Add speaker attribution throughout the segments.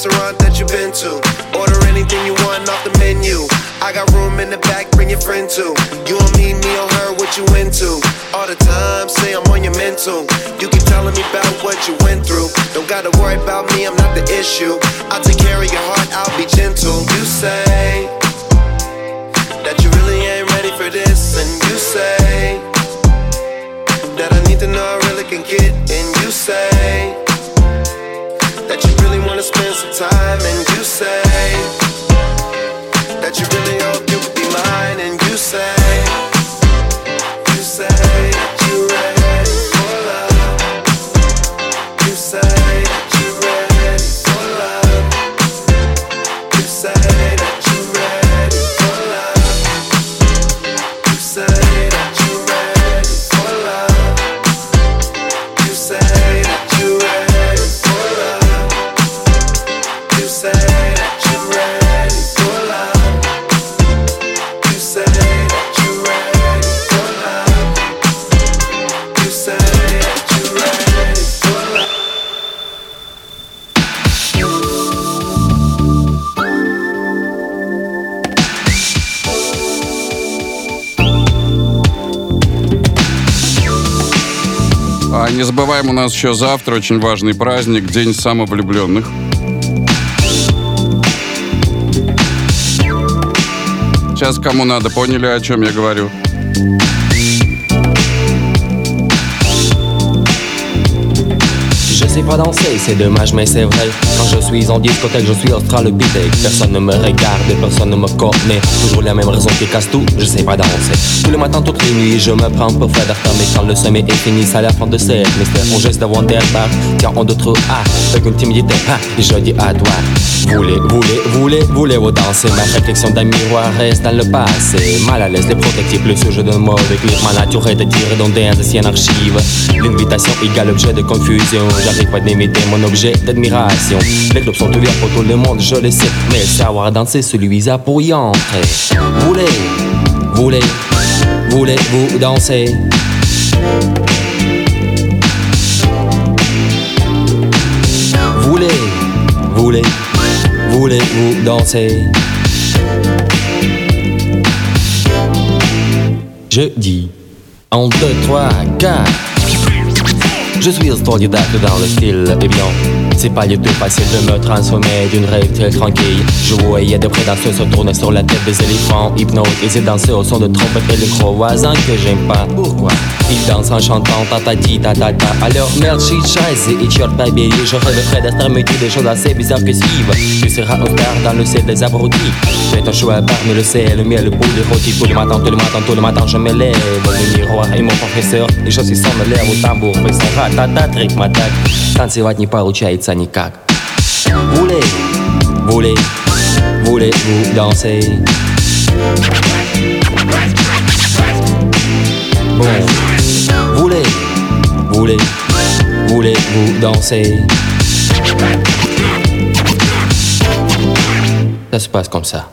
Speaker 1: restaurant that you've been to? Order anything you want off the menu. I got room in the back, bring your friend too. You me, me or her, what you into? All the time, say I'm on your mental. You keep telling me about what you went through. Don't gotta worry about me, I'm not the issue. I'll take care of your heart, I'll be gentle. You say that you really ain't ready for this, and you say that I need to know I really can get, and you say that you really wanna spend some time, and you say that you really
Speaker 2: не забываем, у нас еще завтра очень важный праздник, День самовлюбленных. Сейчас кому надо, поняли, о чем я говорю?
Speaker 3: Sais pas danser, c'est dommage, mais c'est vrai. Quand je suis en discothèque, je suis australopithèque. Personne ne me regarde, personne ne me connaît. Toujours la même raison qui casse tout, je sais pas danser. Tous les matins, toutes les nuits, je me prends pour faire mais quand le sommet est fini, c'est la fin de cette mystère. Mon geste de Wonderbar, tiens en d'autres A, avec une timidité, ah, je dis à toi. Voulez, voulez, voulez, voulez-vous danser Ma réflexion d'un miroir reste dans le passé. Mal à l'aise, les protectifs, le sujet de mauvais clip. Ma nature est tirer dans des anciennes archives. L'invitation égale objet de confusion. J'arrive pas d'imiter mon objet d'admiration. Les clubs sont ouverts pour tout le monde, je le sais. Mais savoir danser, celui à pour y entrer. Voulez, voulez, voulez-vous danser? Voulez, voulez, voulez-vous danser? Je dis 1, 2, 3, 4 Je suis autodidacte dans le style, bien C'est pas du tout facile de me transformer d'une rêve très tranquille Je voyais de près danseurs se tourner sur la tête des éléphants Hypnotisés danser au son de trompette et le gros voisin que j'aime pas Pourquoi Ils dansent en chantant tatati tatata Alors merci chaise et short baby Je rêverais d'être mais des choses assez bizarres que suivent Tu seras un star dans le ciel des abrutis Fais ton choix parmi le sel, le miel, le bout des rôtis Tous les matins, tous les matins, tous les matins je me lève Le miroir et mon professeur Les choses qui sont me lèvent au tambour Fait son ратата, трик матак Танцевать не получается ça. Voulez, voulez, voulez-vous danser? Bon. Voulez, voulez, voulez-vous danser? Ça se passe comme ça.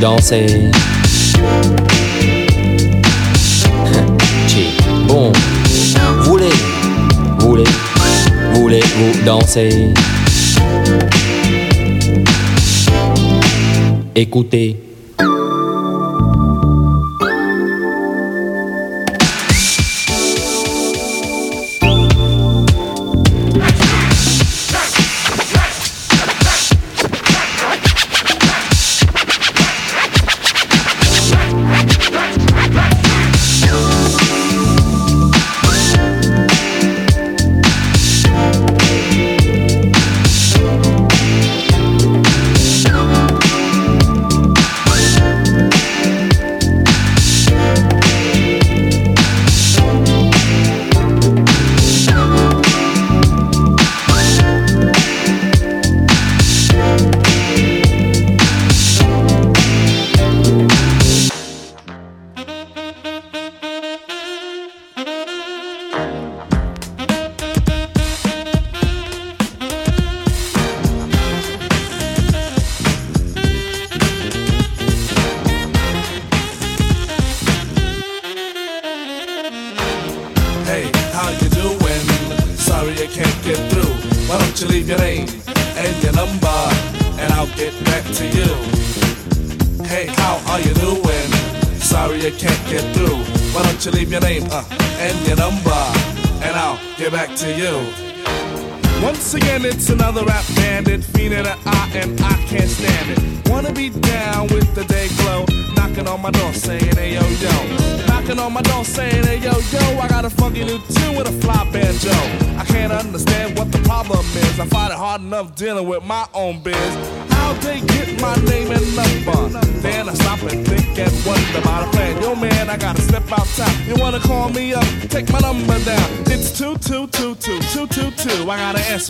Speaker 4: Danser. Bon, voulez, voulez, voulez-vous danser. Écoutez.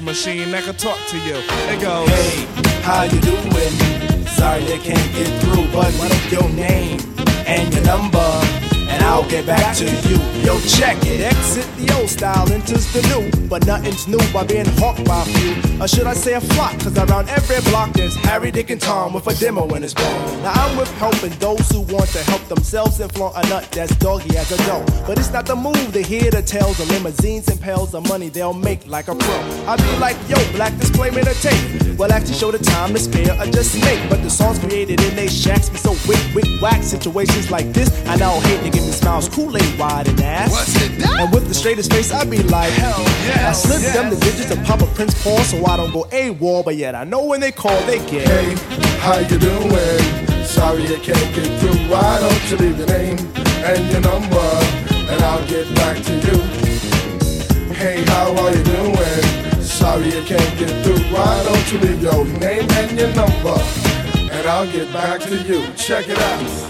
Speaker 5: Machine that can talk to you. It goes,
Speaker 6: Hey, how you doing? Sorry I can't get through, but what your name and your number? and I'll get back to you. Yo, check it. Exit the old style, enters the new. But nothing's new by being hawked by a few. Or should I say a flock? Cause around every block there's Harry, Dick, and Tom with a demo in his bone. Now I'm with helping those who want to help themselves and flaunt a nut that's doggy as a dough. But it's not the move to hear the tales of limousines and pails of money they'll make like a pro. I be like, yo, black disclaimer to tape. Well, actually show the time to spare or just make. But the songs created in they shacks be so wick, wick, whack. Situations like this, I now hate to give me smiles, Kool-Aid wide and ass.
Speaker 5: What's it?
Speaker 6: And with the straightest face, I be like, hell
Speaker 5: yeah.
Speaker 6: I slip
Speaker 5: yes.
Speaker 6: them the digits of Papa Prince Paul so I don't go AWOL, but yet I know when they call, they get.
Speaker 7: Hey, how you doing? Sorry I can't get through. Why don't you leave your name and your number, and I'll get back to you. Hey, how are you doing? Sorry I can't get through. Why don't you leave your name and your number, and I'll get back to you. Check it out.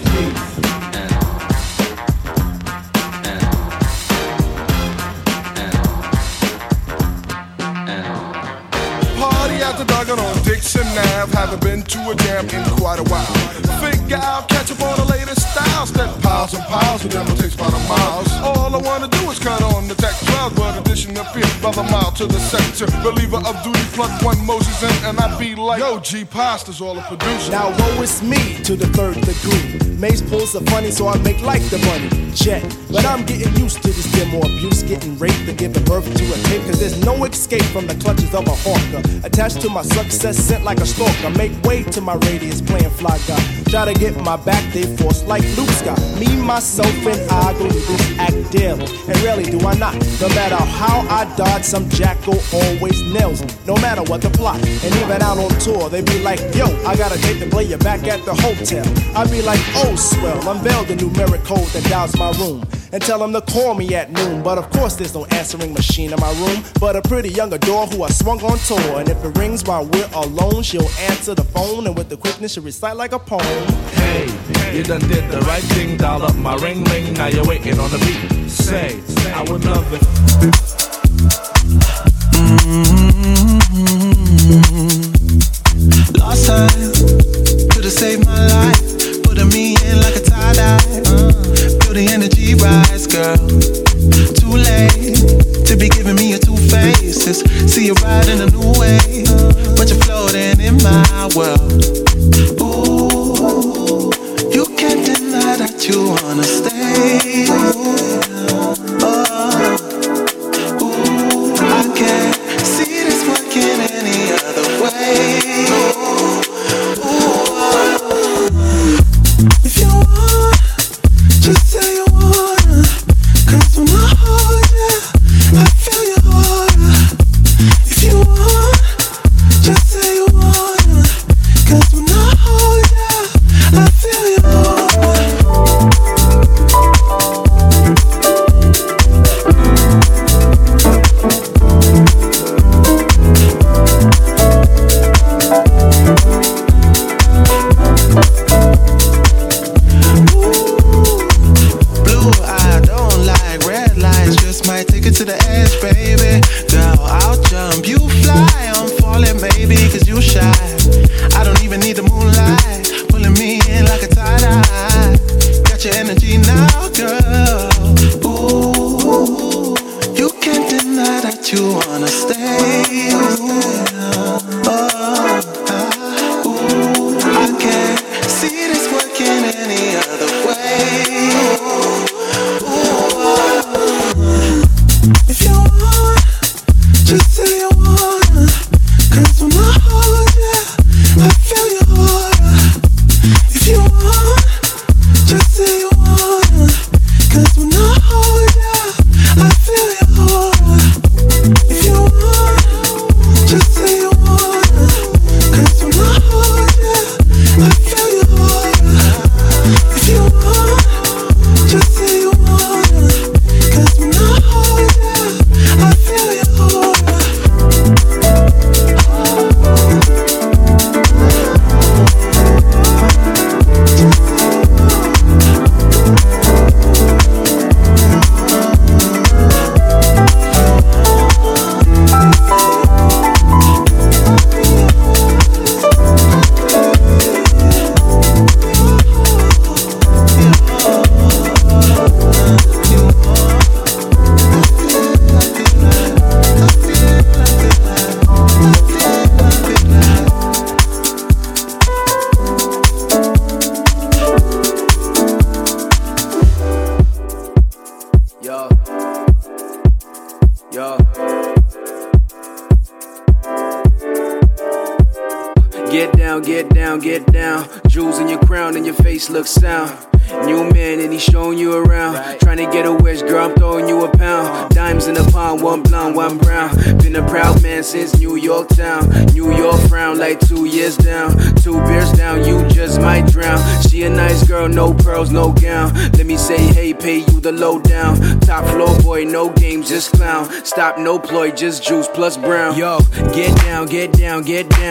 Speaker 7: The doggone on Dixon Ave. Haven't been to a jam in quite a while. Figure out, catch up on the latest styles. That piles and piles of them will take about a mile. All I wanna do is cut on the tech 12, but addition appear by the mile to the sector. Believer of duty, plug one Moses in, and I be like, Yo, G Pasta's all a producer.
Speaker 6: Now woe is me to the third degree. Mace pulls the funny, so I make like the money. Check. But I'm getting used to this demo abuse, getting raped and giving birth to a tape. Cause there's no escape from the clutches of a hawker. Attached to my success, sent like a stalker. Make way to my radius, playing fly guy. Try to get my back, they force like Luke Scott. Me, myself, and I go to this act daily. And rarely do I not. No matter how I dodge, some jackal always nails me. No matter what the plot. And even out on tour, they be like, yo, I got a date to play you back at the hotel. I be like, oh, swell, unveil the numeric code that dials my room. And tell them to call me at noon. But of course, there's no answering machine in my room. But a pretty young adore who I swung on tour. And if it rings while we're alone, she'll answer the phone. And with the quickness, she'll recite like a poem.
Speaker 5: Hey, you done did the right thing, dial up my ring ring. Now you're waiting on the beat. Say, I would love it.
Speaker 8: Mm-hmm. Lost time, could've saved
Speaker 9: just juice plus brown. Yo, get down, get down, get down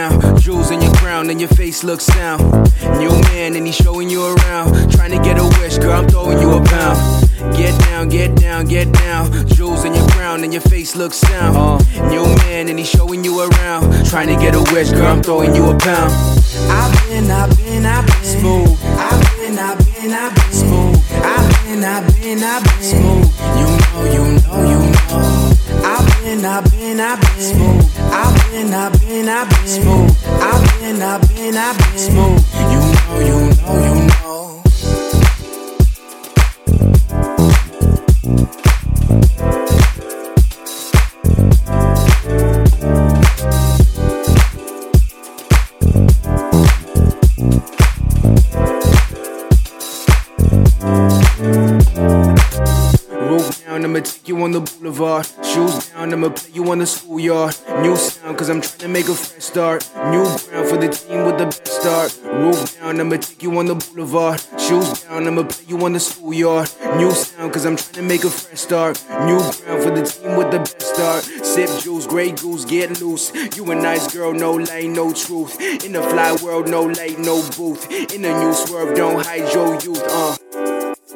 Speaker 9: make a fresh start. New ground for the team with the best start. Roof down, I'ma take you on the boulevard. Shoes down, I'ma play you on the schoolyard. New sound, cause I'm trying to make a fresh start. New ground for the team with the best start. Sip juice, grey goose, get loose. You a nice girl, no lane, no truth. In the fly world, no light, no booth. In the new swerve, don't hide your youth, uh.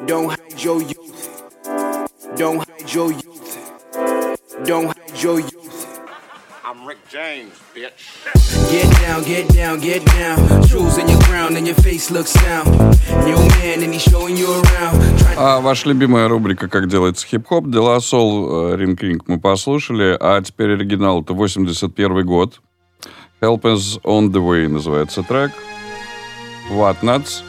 Speaker 9: Don't hide your youth.
Speaker 10: James, bitch.
Speaker 9: Get down, get down, get down. Shoes in your ground and your face looks down. Your man and he's showing you around.
Speaker 11: А ваша любимая рубрика «Как делается хип-хоп» «Дела Сол» «Ринг-ринг» мы послушали, а теперь оригинал. Это 81 год. «Help us on the way» называется трек. «What nuts»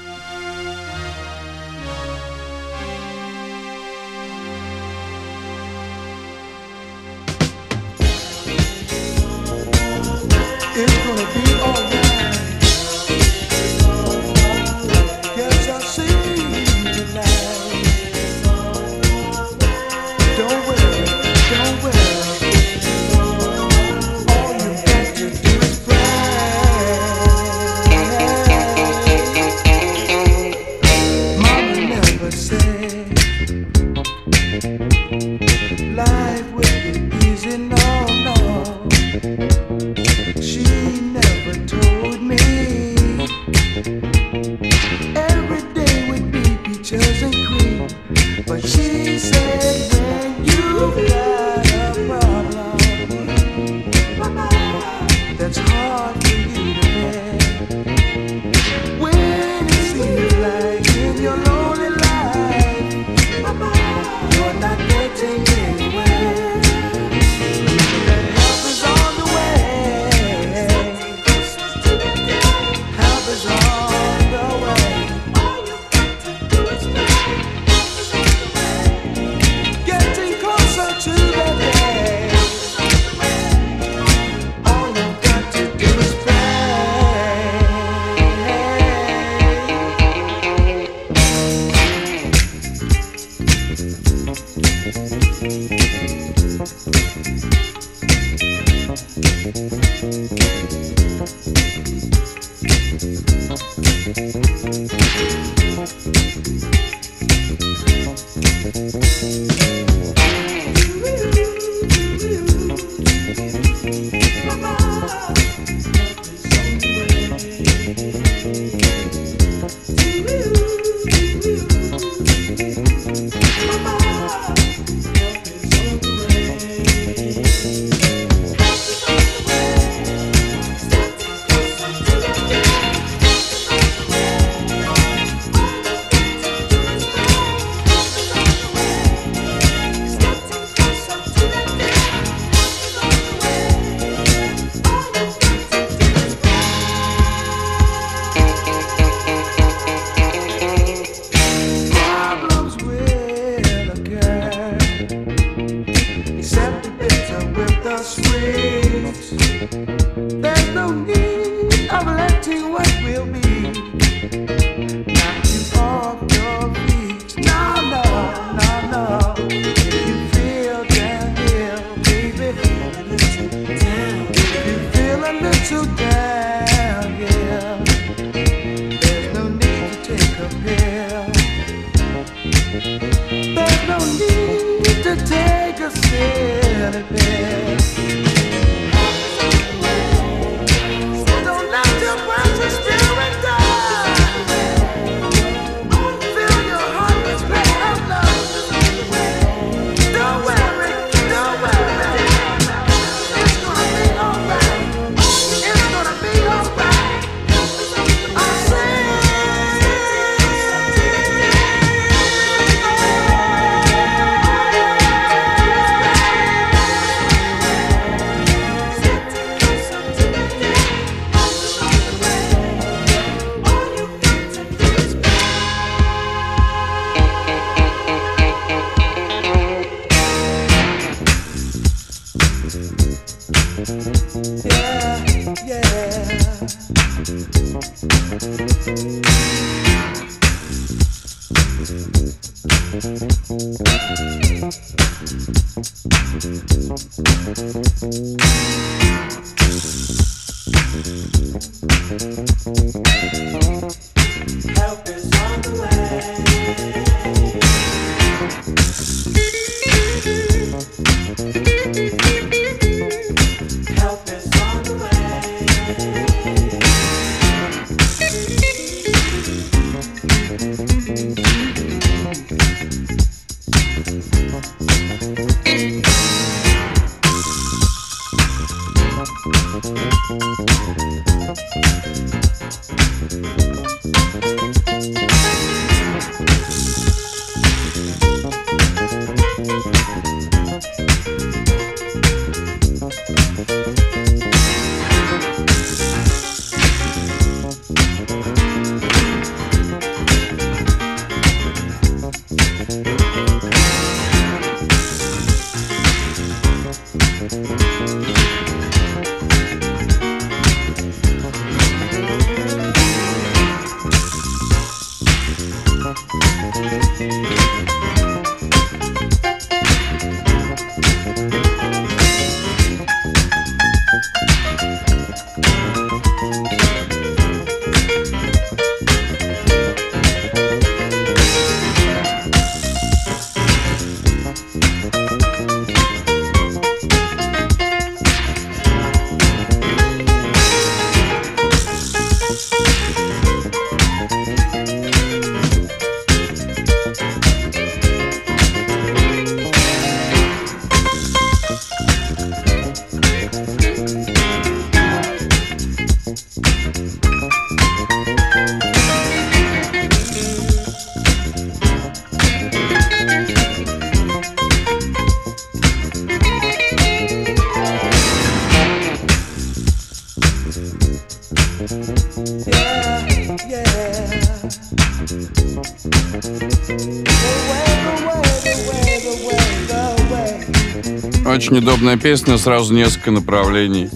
Speaker 2: Очень удобная песня, сразу несколько направлений.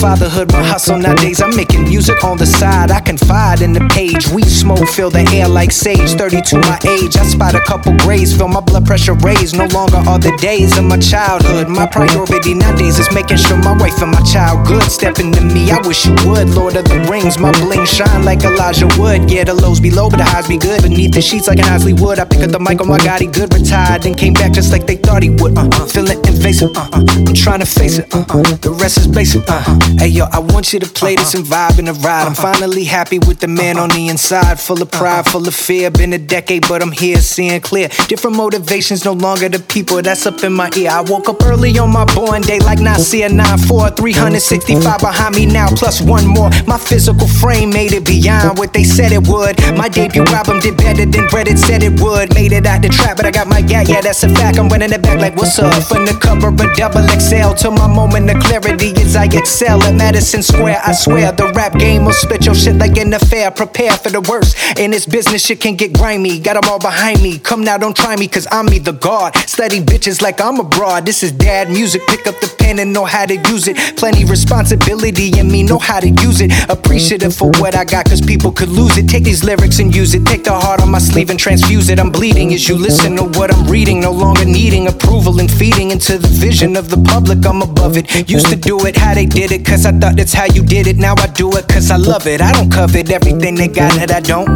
Speaker 12: Fatherhood, my hustle nowadays. I'm making music on the side. I confide in the page. We smoke, fill the air like sage. 32 my age. I spot a couple grays, feel my blood pressure raise. No longer are the days of my childhood. My priority nowadays is making sure my wife and my child good. Stepping to me, I wish you would. Lord of the Rings, my bling shine like Elijah Wood. Yeah, the lows be low, but the highs be good. Beneath the sheets like an Isley would. I pick up the mic on my God, he good. Retired, then came back just like they Uh uh, feeling invasive. Uh uh, I'm trying to face it. Uh uh, the rest is basic. Uh uh, hey yo, I want you to play this and vibe in the ride. I'm finally happy with the man on the inside. Full of pride, full of fear. Been a decade, but I'm here seeing clear. Different motivations, no longer the people that's up in my ear. I woke up early on my born day like Nasir 9-4. 365 behind me now, plus one more. My physical frame made it beyond what they said it would. My debut album did better than Reddit said it would. Made it out the trap, but I got my gat, yeah, that's a fact. I'm running it back like, what's up? From the cover of Double XL to my moment of clarity as I excel at Madison Square. I swear the rap game will spit your shit like an affair. Prepare for the worst. In this business, shit can get grimy. Got them all behind me. Come now, don't try me, cause I'm me, the god. Study bitches like I'm abroad. This is dad music. Pick up the pen and know how to use it. Plenty responsibility in me, know how to use it. Appreciative for what I got, cause people could lose it. Take these lyrics and use it. Take the heart on my sleeve and transfuse it. I'm bleeding as you listen to what I'm reading. No longer needing approval and feeding into the vision of the public. I'm above it. Used to do it how they did it, cause I thought that's how you did it. Now I do it cause I love it. I don't covet everything they got that I don't.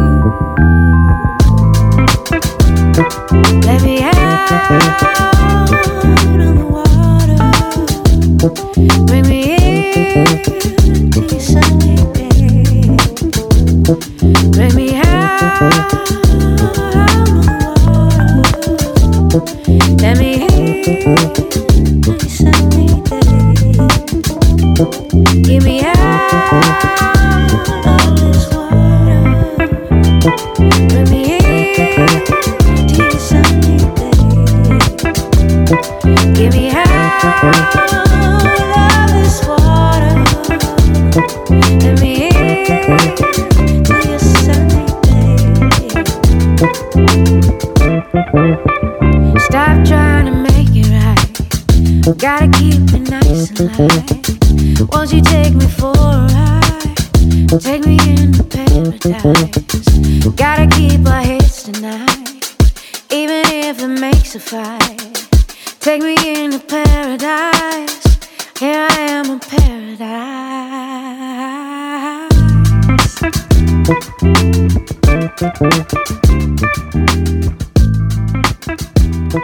Speaker 13: Let me out on the water. Bring me into your sunny day. Bring me out. Let me sunny day. Give me out of this water. Bring me your sunny day. Give me out of this water. Let me sunny day. Stop trying to make it right. Gotta keep it nice and light. Won't you take me for a ride? Take me into paradise. Gotta keep our heads tonight, even if it makes a fight. Take me into paradise. Here I am in
Speaker 14: You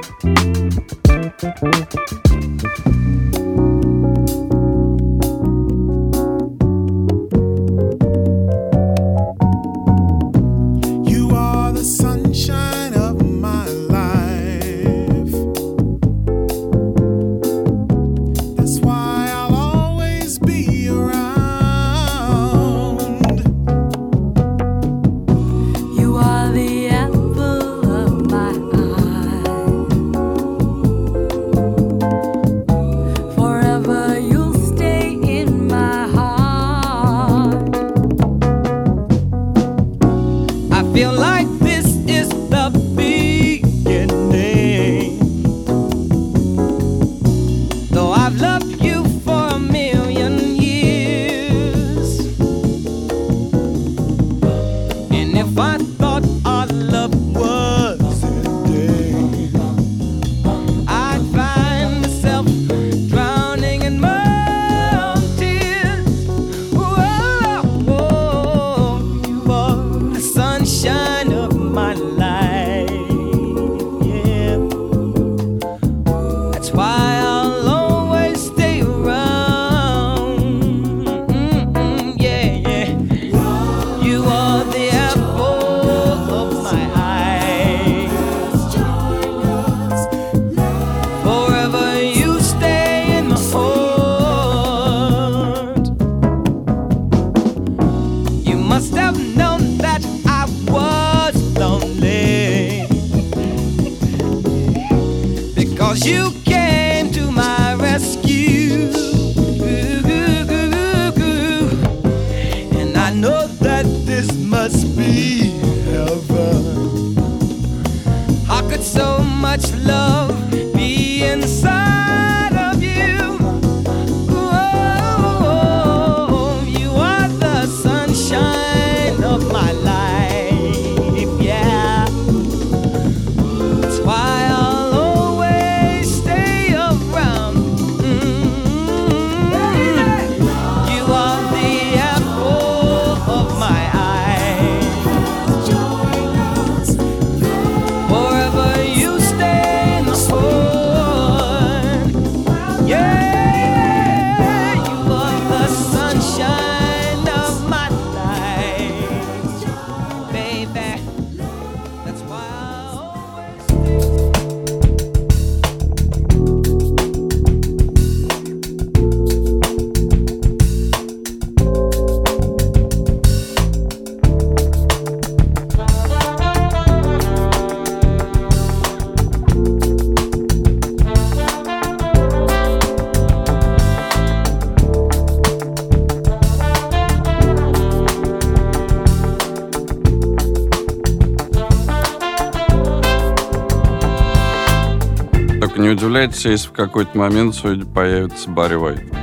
Speaker 2: Не удивляйтесь, если в какой-то момент, судя, появится Барри Уайт.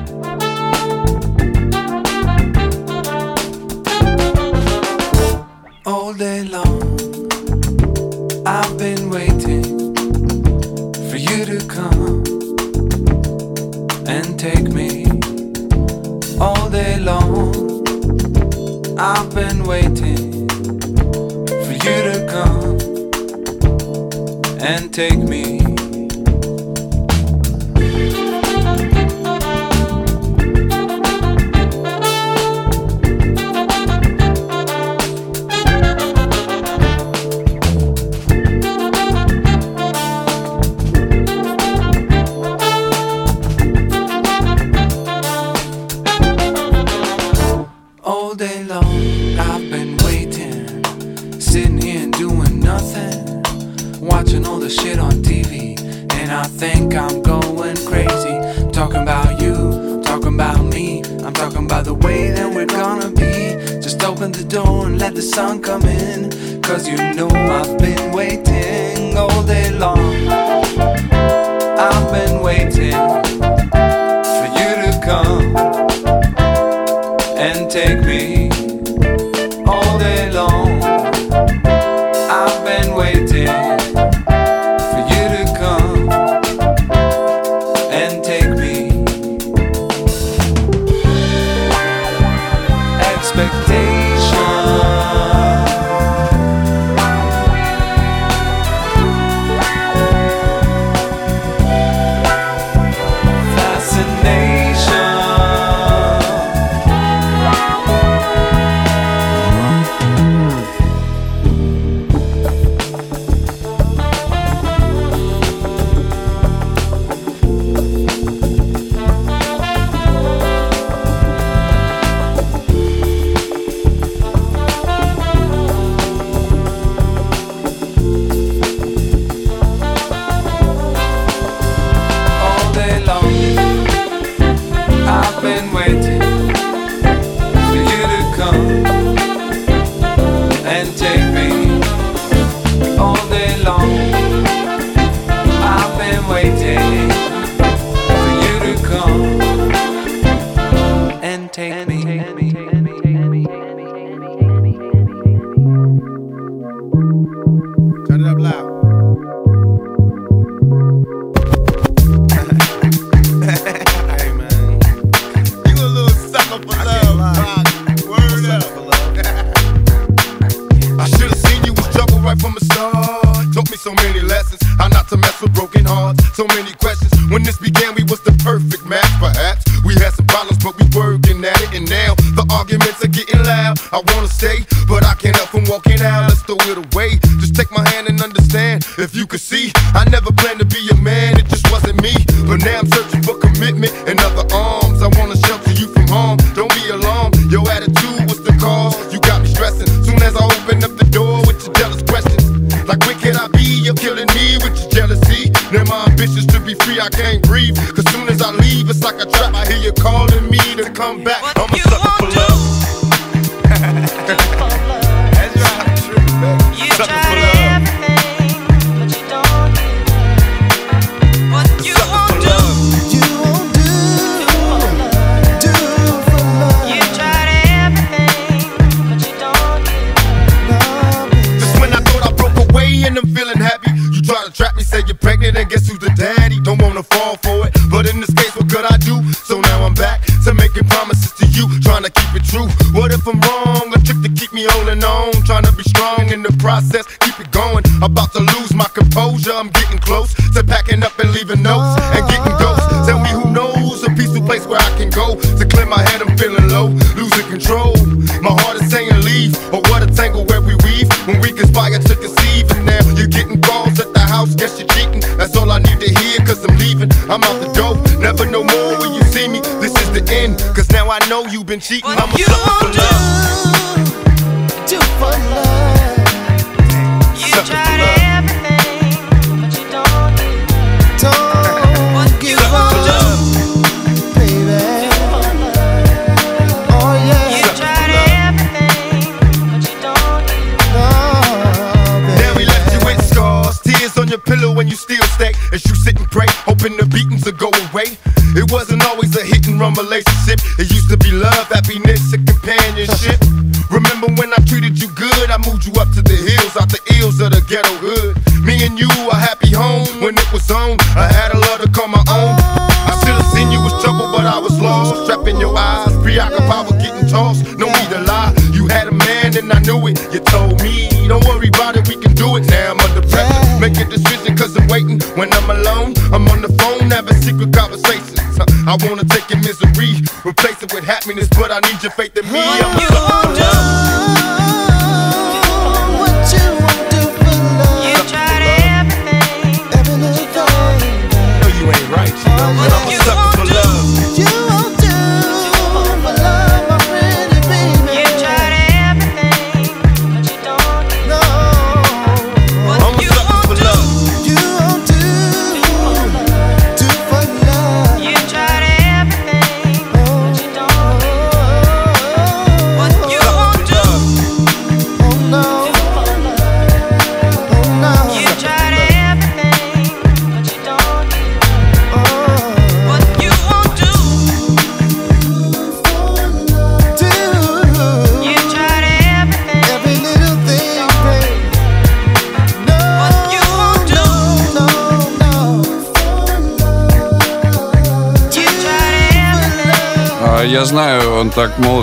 Speaker 15: and
Speaker 14: cheating.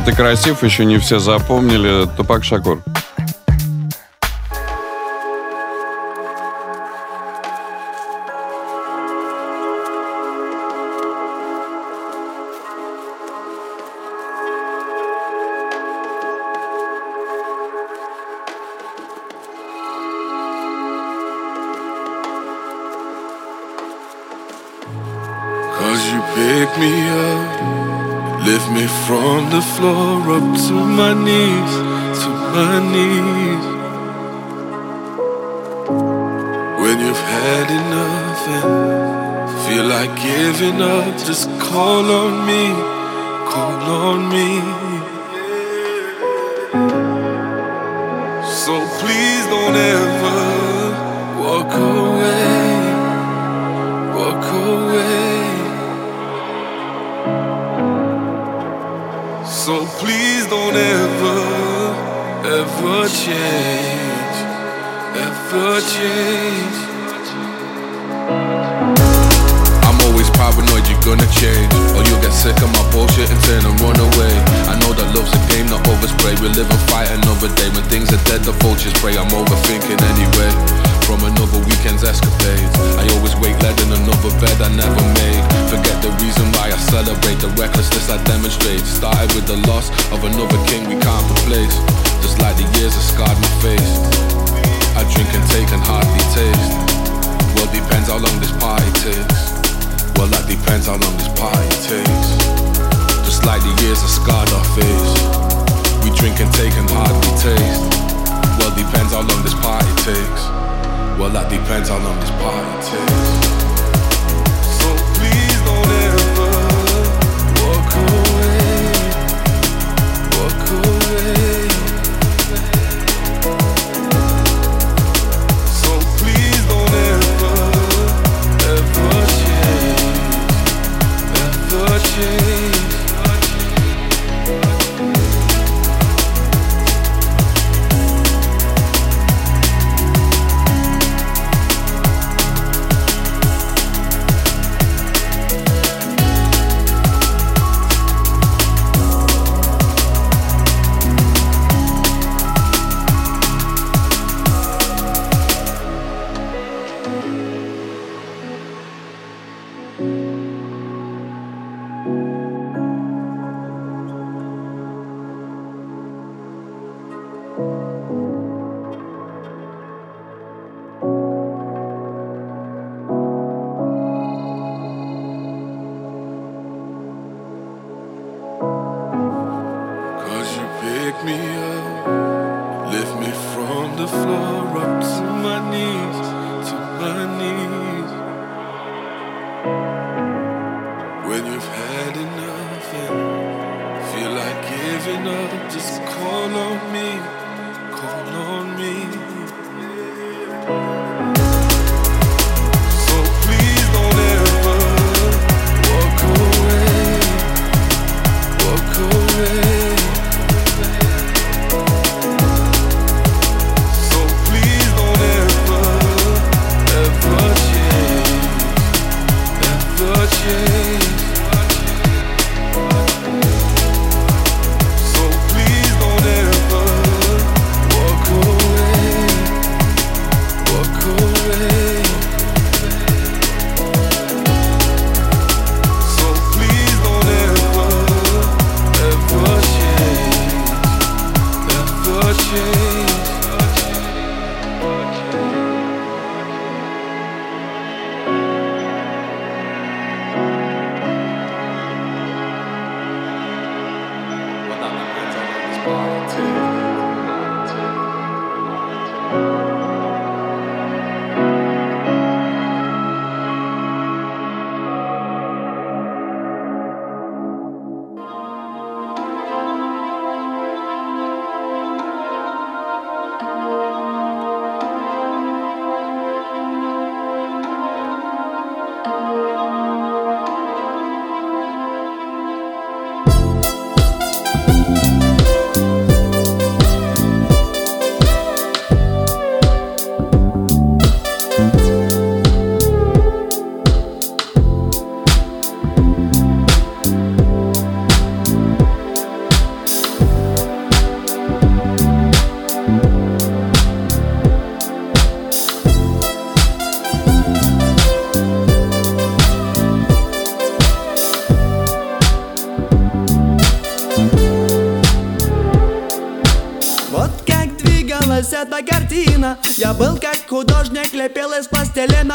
Speaker 2: ты красив, еще не все запомнили. Тупак Шакур.
Speaker 16: floor up to my knees, to my knees. When you've had enough and feel like giving up, just call on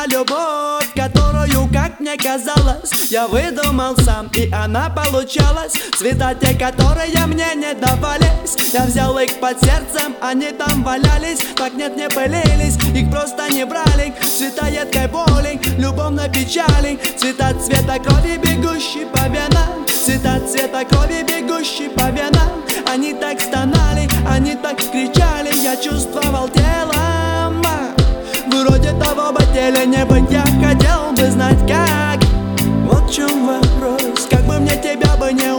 Speaker 17: пластилина любовь Которую, как мне казалось, я выдумал сам И она получалась. Цвета те, которые мне не давались Я взял их под сердцем, они там валялись Так нет, не пылились, их просто не брали. Цвета едкой боли, любовной печали. Цвета цвета крови, бегущей по венам. Цвета цвета крови, бегущей по венам. Они так стонали, они так кричали Я чувствовал телом Вроде того бы теле не быть. Я хотел бы знать как. Вот в чем вопрос. Как бы мне тебя бы не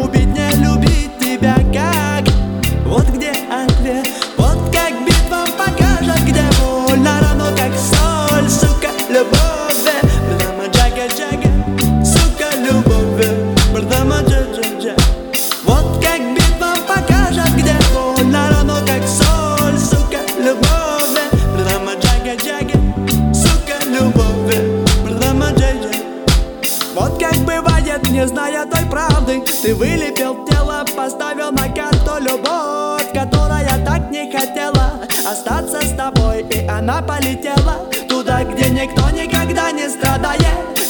Speaker 17: остаться с тобой И она полетела туда, где никто никогда не страдает.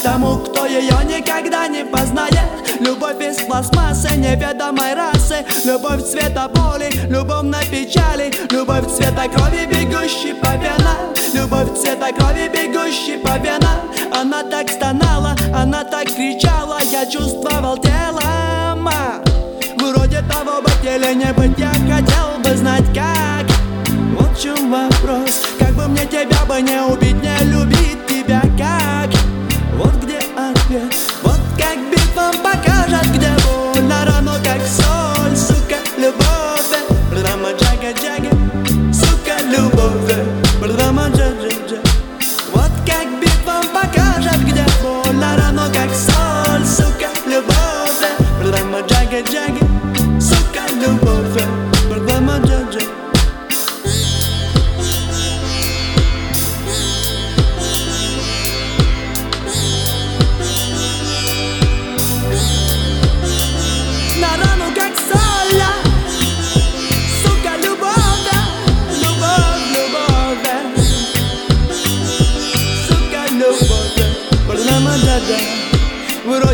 Speaker 17: Тому, кто ее никогда не познает. Любовь из пластмассы неведомой расы. Любовь цвета боли, любовь на печали. Любовь цвета крови, бегущей по венам. Любовь цвета крови, бегущей по венам. Она так стонала, она так кричала. Я чувствовал телом Вроде того бы теле не быть Я хотел бы знать как Вот в чем вопрос Как бы мне тебя бы не убить Не любить тебя как? Вот где ответ Вот как битва покажет Где больно равно как соль Сука, любовь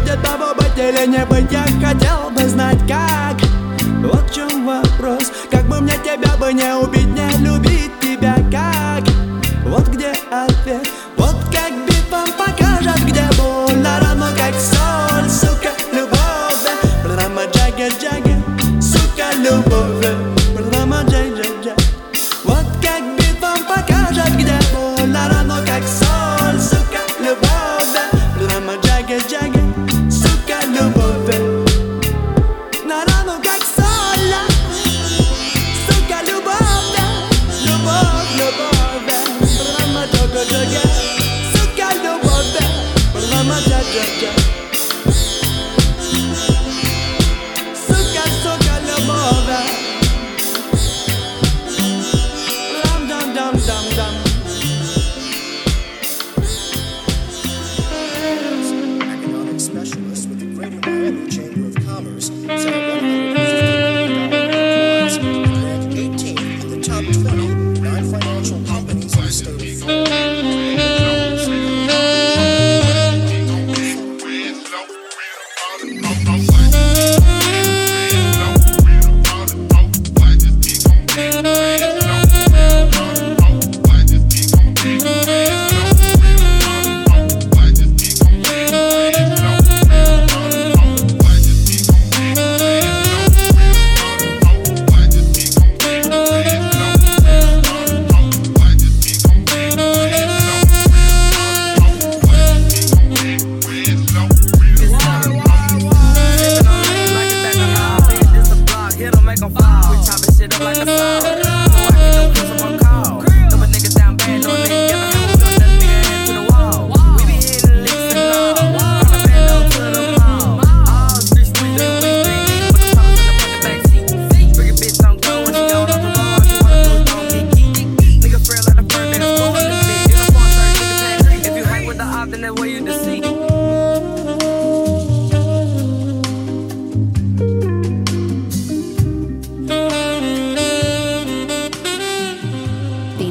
Speaker 17: Вроде того бы теле не быть. Я хотел бы знать как. Вот в чем вопрос. Как бы мне тебя бы не убить Не любить тебя как? Вот где ответ. Вот как битва покажет Где больно равно как соль Сука, любовь, да. Брама, джага,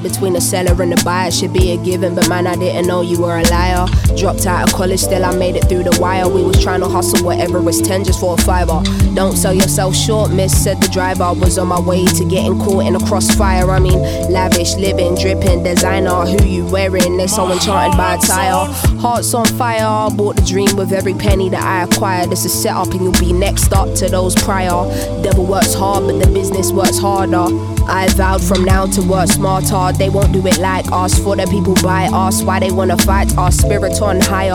Speaker 18: between the seller and the buyer should be a given, but man, I didn't know you were a liar. Dropped out of college, still I made it through the wire. We was trying to hustle whatever was 10 just for a fiver. Don't sell yourself short, miss, said the driver. Was on my way to getting caught in a crossfire. I mean, lavish, living, dripping, designer. Who you wearing? They're so enchanted by attire. Hearts on fire, bought the dream with every penny that I acquired. This is set up, and you'll be next up to those prior. Devil works hard, but the business works harder. I vowed from now to work smarter. They won't do it like us. For the people by us, why they wanna fight our spirit on higher.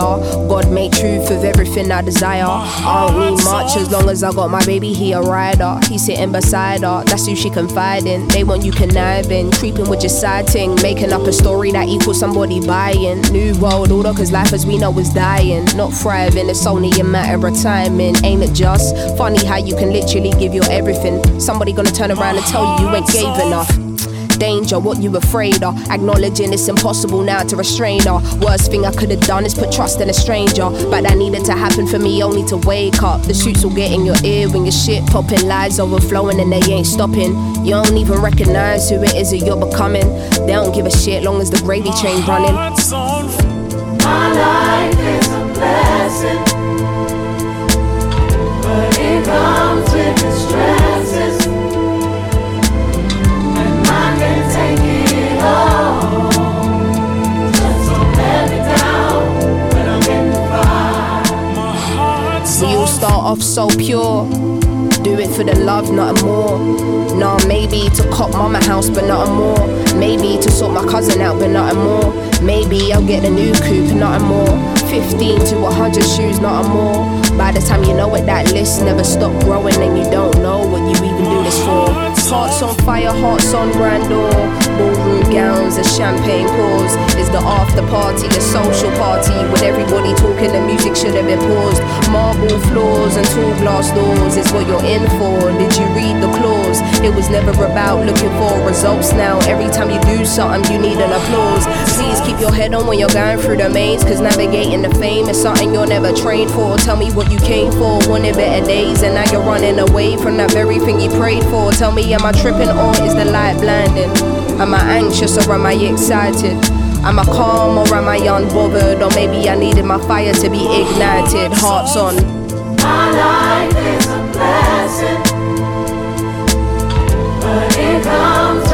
Speaker 18: God made truth of everything I desire. I don't need much as long as I got my baby, he a rider. He sitting beside her, that's who she confide in. They want you conniving, creeping with your side ting, making up a story that equals somebody buying. New world order, cause life as we know is dying, not thriving. It's only a matter of timing, ain't it just funny how you can literally give your everything? Somebody gonna turn around and tell you you ain't gave enough danger, what you afraid of. Acknowledging it's impossible now to restrain her. Worst thing I could have done is put trust in a stranger. But that needed to happen for me only to wake up. The shoots will get in your ear when your shit popping, lies overflowing and they ain't stopping. You don't even recognize who it is that you're becoming. They don't give a shit long as the gravy train running.
Speaker 13: My life is a blessing, but it comes with the stresses.
Speaker 18: So pure. Do it for the love, nothing more. Nah, maybe to cop mama house, but nothing more. Maybe to sort my cousin out, but nothing more. Maybe I'll get a new coupe, nothing more. 15 to 100 shoes, nothing more. By the time you know it, that list never stop growing, and you don't know what you even. Hearts on fire, hearts on grandeur. Ballroom gowns and champagne pours. Is the after party a social party with everybody talking? The music should have been paused. Marble floors and tall glass doors is what you're in for. Did you read the clause? It was never about looking for results now. Every time you do something, you need an applause. Please keep your head on when you're going through the maze, cause navigating the fame is something you're never trained for. Tell me what you came for, wanted better days, and now you're running away from that very thing you prayed for. Tell me, am I tripping or is the light blinding? Am I anxious or am I excited? Am I calm or am I unbothered? Or maybe I needed my fire to be ignited. Hearts on.
Speaker 13: My life is a blessing, but it comes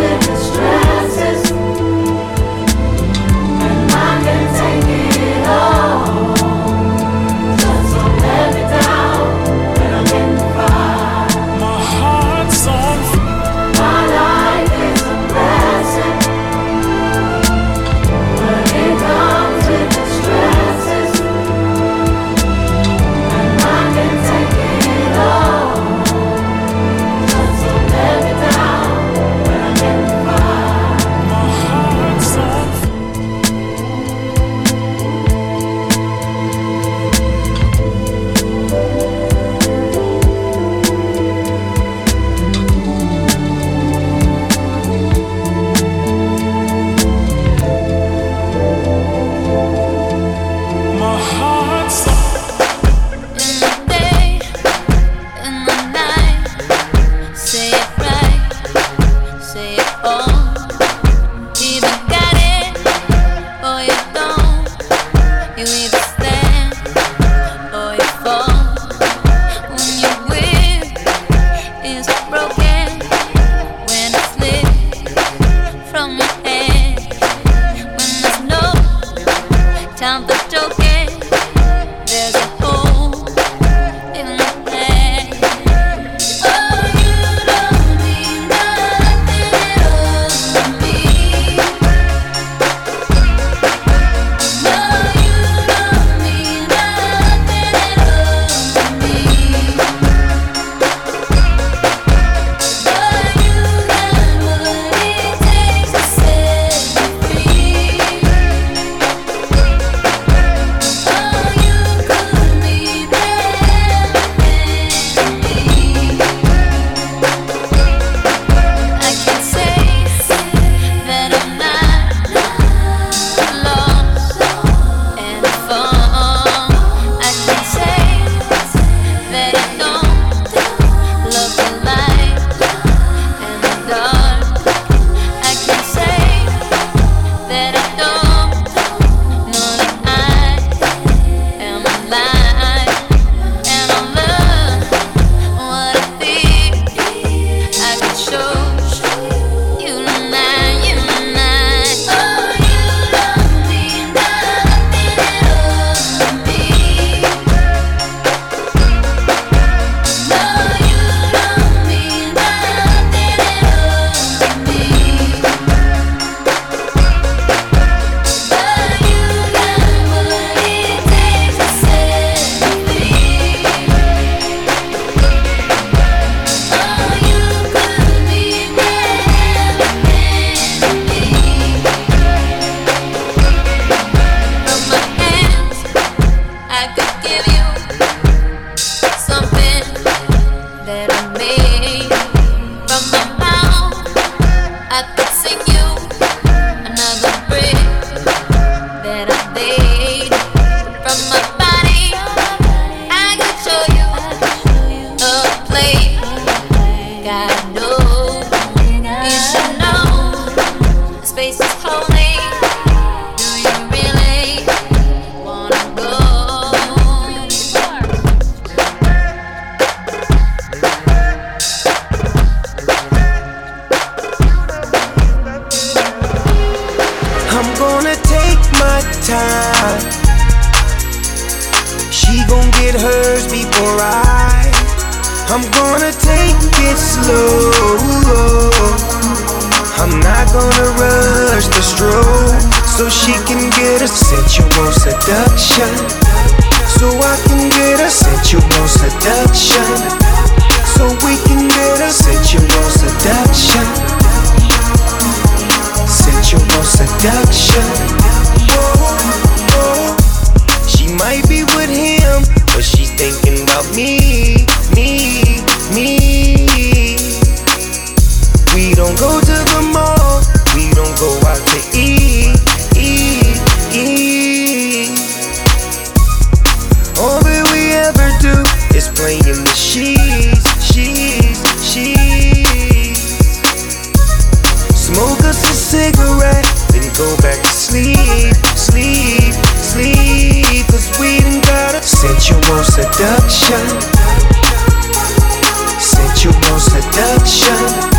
Speaker 1: cigarette, then go back to sleep, sleep, sleep. Cause we done got a sensual seduction. Sensual seduction.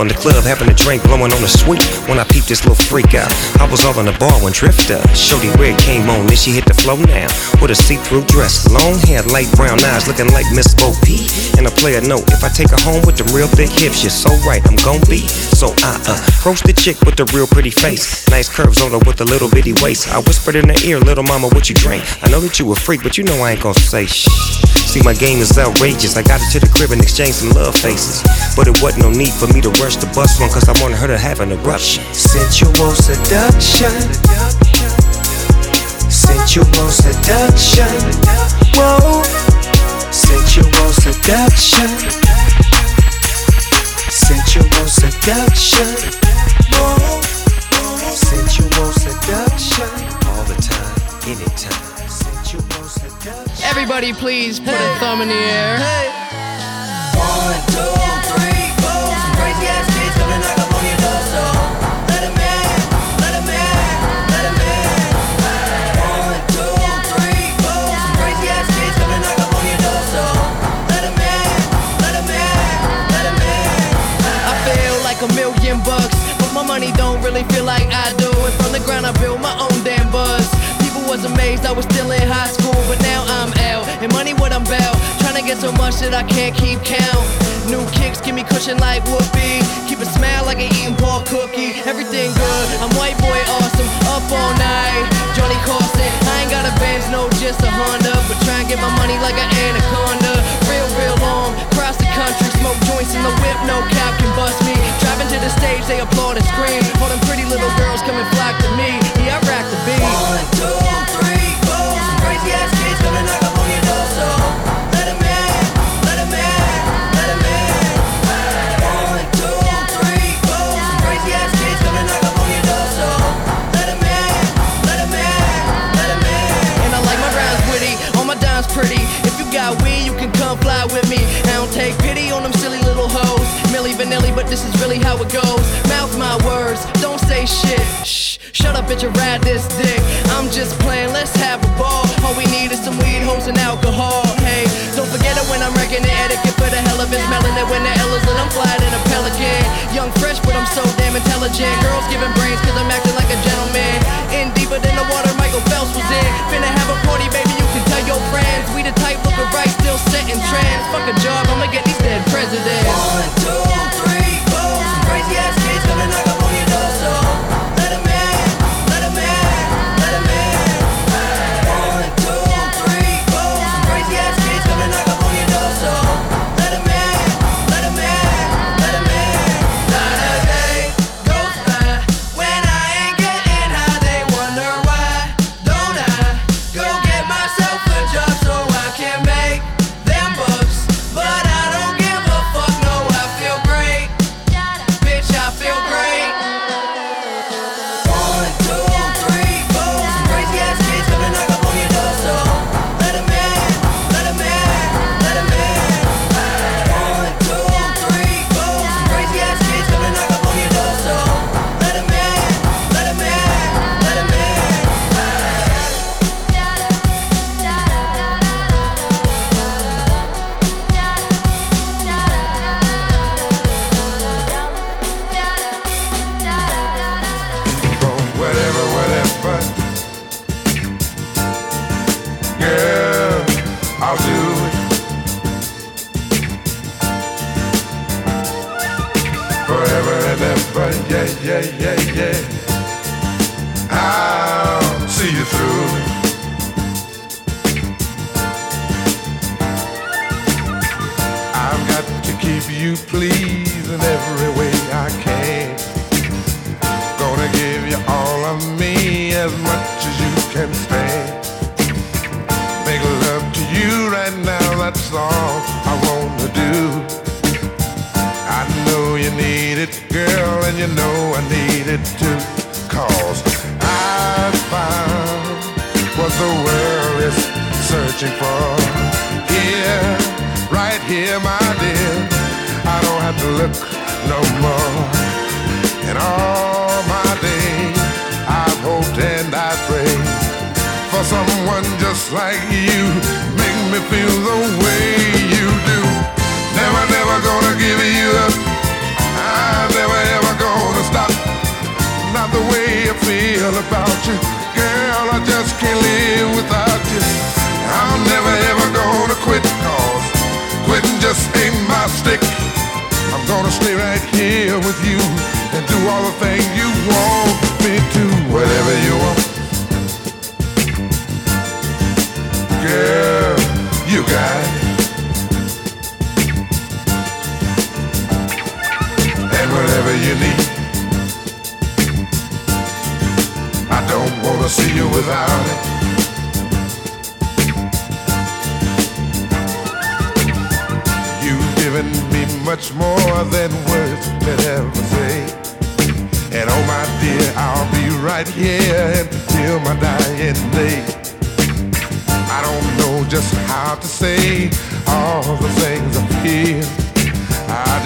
Speaker 1: In the club having a drink, blowing on the sweet when I peeped this little freak out. I was all in the bar when Drifter, Shorty Red came on, then she hit the flow now. With a see-through dress, long hair, light brown eyes, looking like Miss Bo P. And a player note, if I take her home with the real thick hips, you're so right, I'm gon' be. So I uh, approach the chick with the real pretty face, nice curves on her with a little bitty waist. I whispered in her ear, little mama, what you drink? I know that you a freak, but you know I ain't gon' say shh. See, my game is outrageous. I got her to the crib and exchanged some love faces. But it wasn't no need for me to rush the bus one, cause I wanted her to have an eruption. Sensual seduction. Sensual seduction. Whoa. Sensual seduction. Sensual seduction. Whoa. Anytime.
Speaker 19: Everybody, please put a thumb in the air.
Speaker 1: One, two, three, four. Some crazy ass kids come and knock up on your door, so let 'em in, let 'em in, let 'em in. One, two, three, four. Some crazy ass kids come and knock up on your door, so let 'em in, let 'em in, let 'em in.
Speaker 19: I feel like a million bucks, but my money don't really feel like I do. I was still in high school, but now I'm out. And money get so much that I can't keep count. New kicks give me cushion like whoopee. Keep a smile like an eating pork cookie. Everything good, I'm white boy awesome. Up all night, Johnny Carson. I ain't got a Benz, no, just a Honda. But try and get my money like an anaconda. Real, real long, cross the country. Smoke joints in the whip, no cap can bust me. Driving to the stage, they applaud and scream. All them pretty little girls come and flock to me. Yeah, I rack the beat.
Speaker 1: One, two, three, four. Some crazy ass kids come and
Speaker 19: This is really how it goes. Mouth my words, don't say shit. Shh, shut up, bitch, and ride this dick. I'm just playing, let's have a ball. All we need is some weed, hoes, and alcohol. Hey, don't forget it when I'm wrecking the etiquette for the hell of it. Smelling it when the L is lit, I'm flying in a pelican. Young, fresh, but I'm so damn intelligent. Girls giving brains, cause I'm acting like a gentleman. In deeper than the water Michael Phelps was in. Finna have a party, baby, you can tell your friends. We the type looking right, still setting trends. Fuck a job, I'ma get these dead presidents.
Speaker 7: One, two,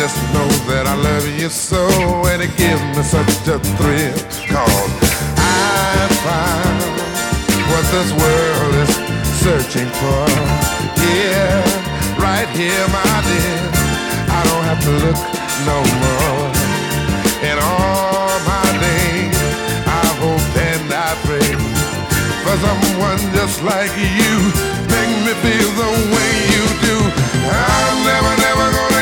Speaker 14: just know that I love you so. And it gives me such a thrill cause I found what this world is searching for. Yeah right here my dear. I don't have to look no more. And all my days I hope and I pray for someone just like you. Make me feel the way you do. I'm never never gonna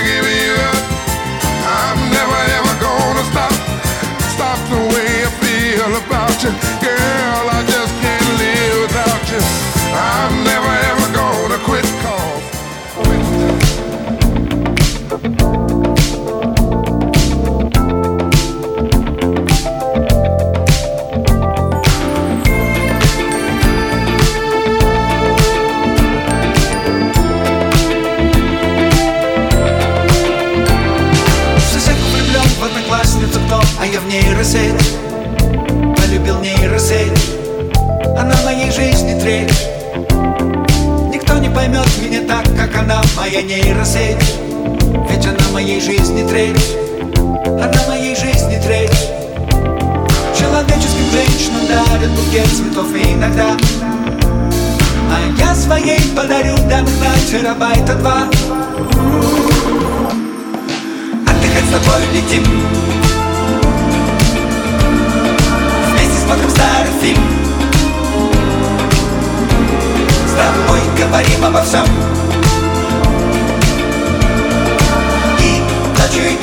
Speaker 20: жизни тречь Никто не поймет меня так, как она, моя нейросеть. Ведь она моей жизни треть. Она моей жизни треть. Человеческим женщинам дарят букет цветов иногда. А я своей подарю данных на терабайта два. Отдыхать с тобой летим.
Speaker 21: Вместе смотрим старый фильм. С тобой говорим обо всем. И ночью и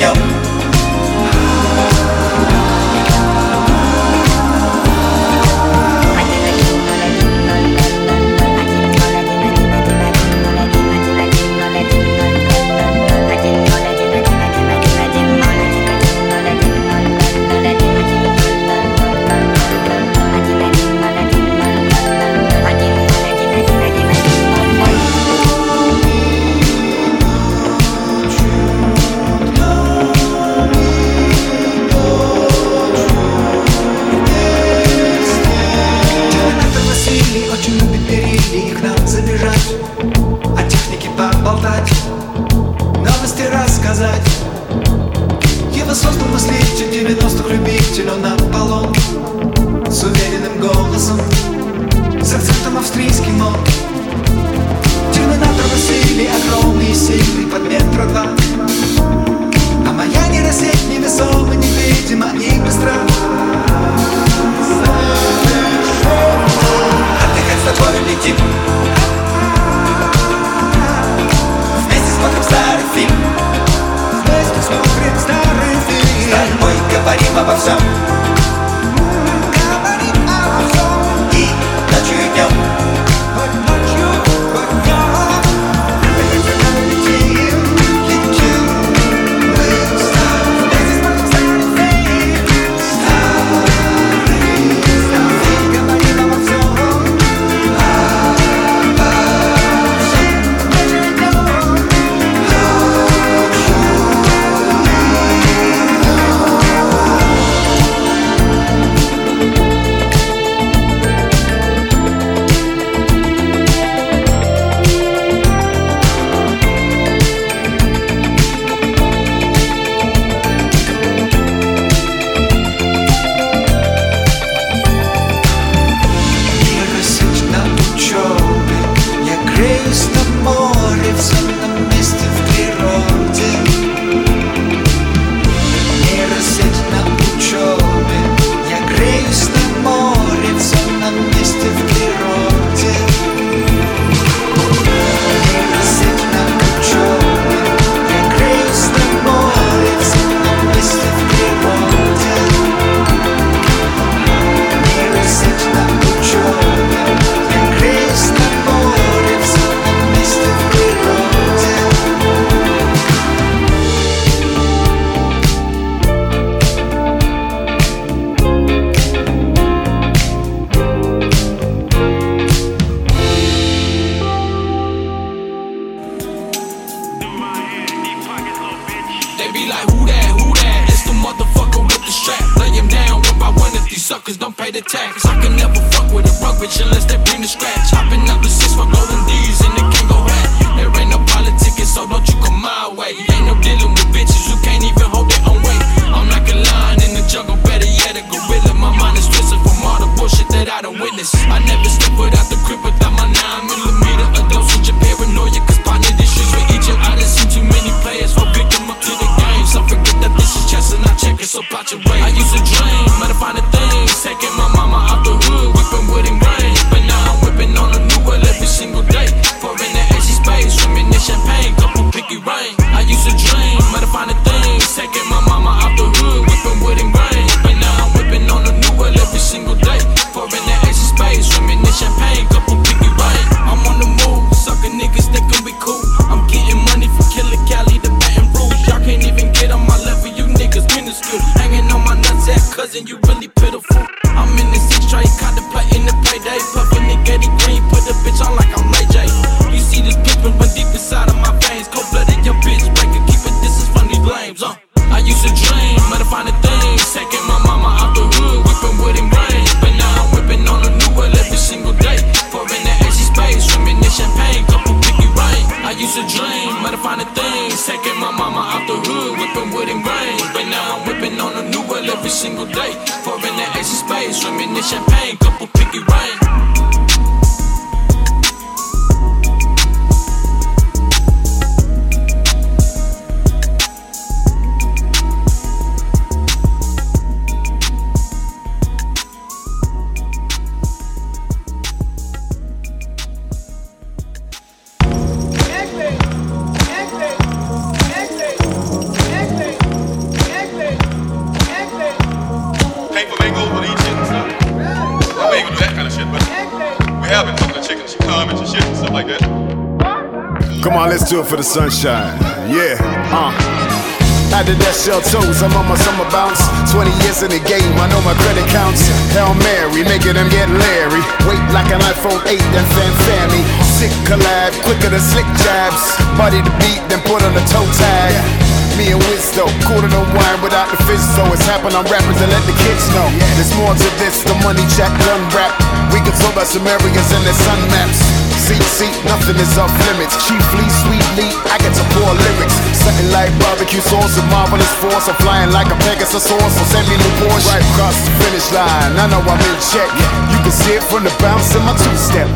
Speaker 21: barbecue sauce, a marvelous force. I'm flying like a Pegasus horse, so send me the Porsche. Right across the finish line, I know I'm in check. You can see it from the bounce in my two step.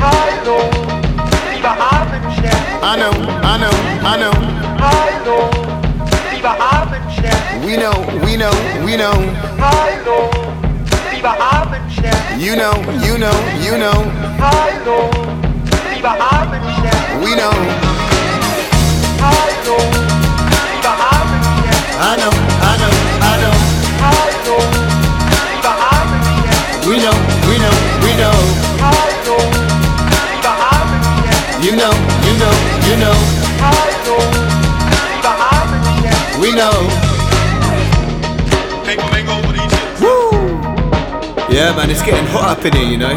Speaker 21: Hallo, lieber I know, I know, I know. Hallo, lieber We know, we know, we know. Hallo, lieber You know, you know, you know. Hallo, lieber We know. Hallo. I know, I know, I know. We know, we know, we know. You know, you know, you know. We know.
Speaker 22: Woo! Yeah, man, it's getting hot up in here, you know.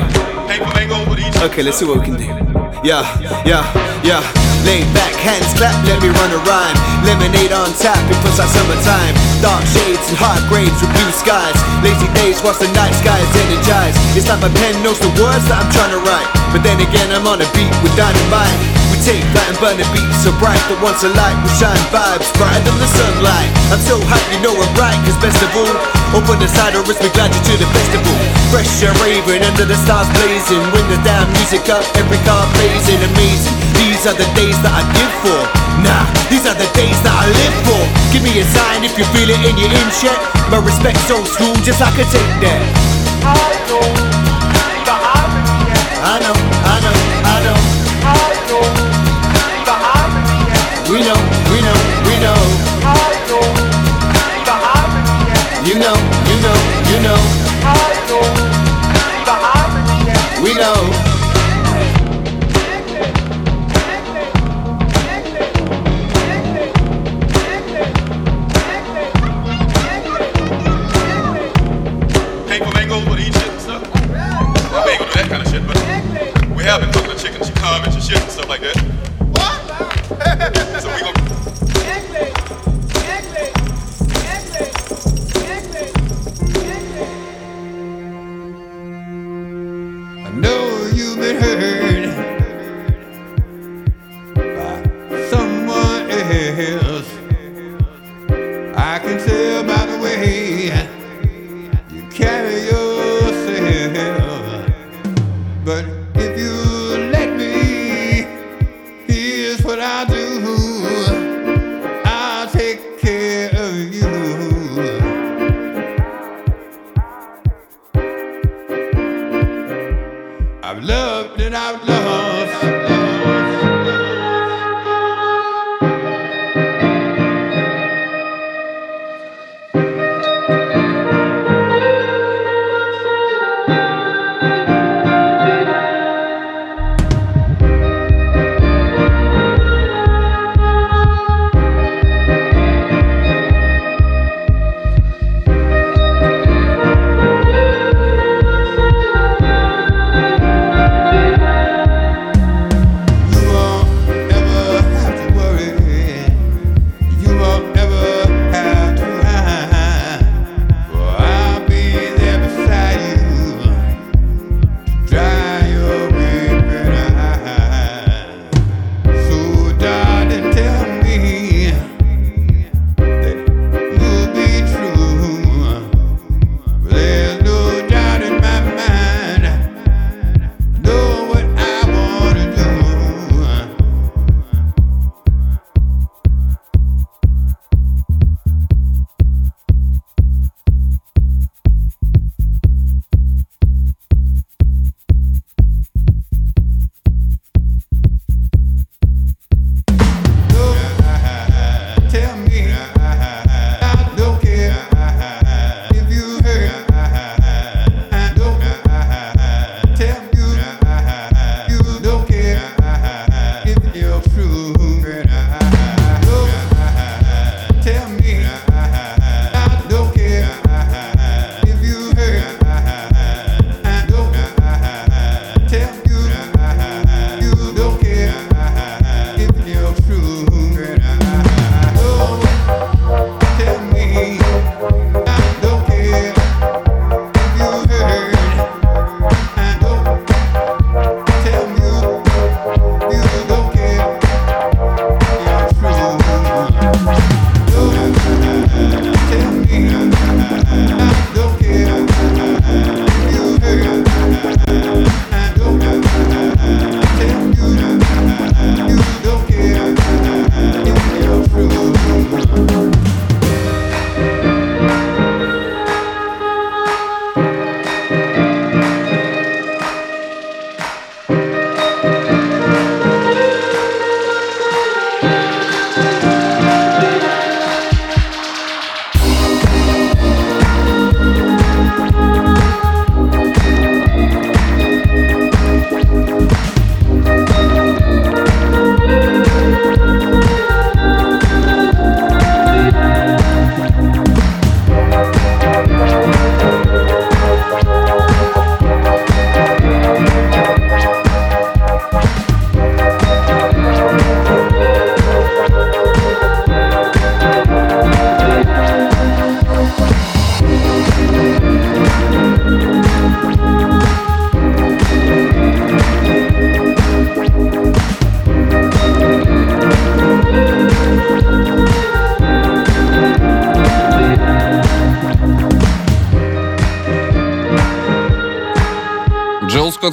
Speaker 22: Okay, let's see what we can do yeah, yeah, yeah. Lay back, hands clap, let me run a rhyme. Lemonade on tap, it puts our summertime. Dark shades and hot grades with blue skies. Lazy days, watch the night skies energized. It's like my pen knows the words that I'm trying to write. But then again, I'm on a beat with dynamite. Take that and burn beat so bright That once a light will shine vibes brighter than the sunlight. I'm so hyped you know I'm right cause best of all Open the side or it's me glad you're to the festival. Fresh and raving under the stars blazing When the damn music up every car blazing amazing. These are the days that I give for. Nah, these are the days that I live for. Give me a sign if you feel it in your inch yet My respect's old school just like a take that I know but I know.
Speaker 23: 그냥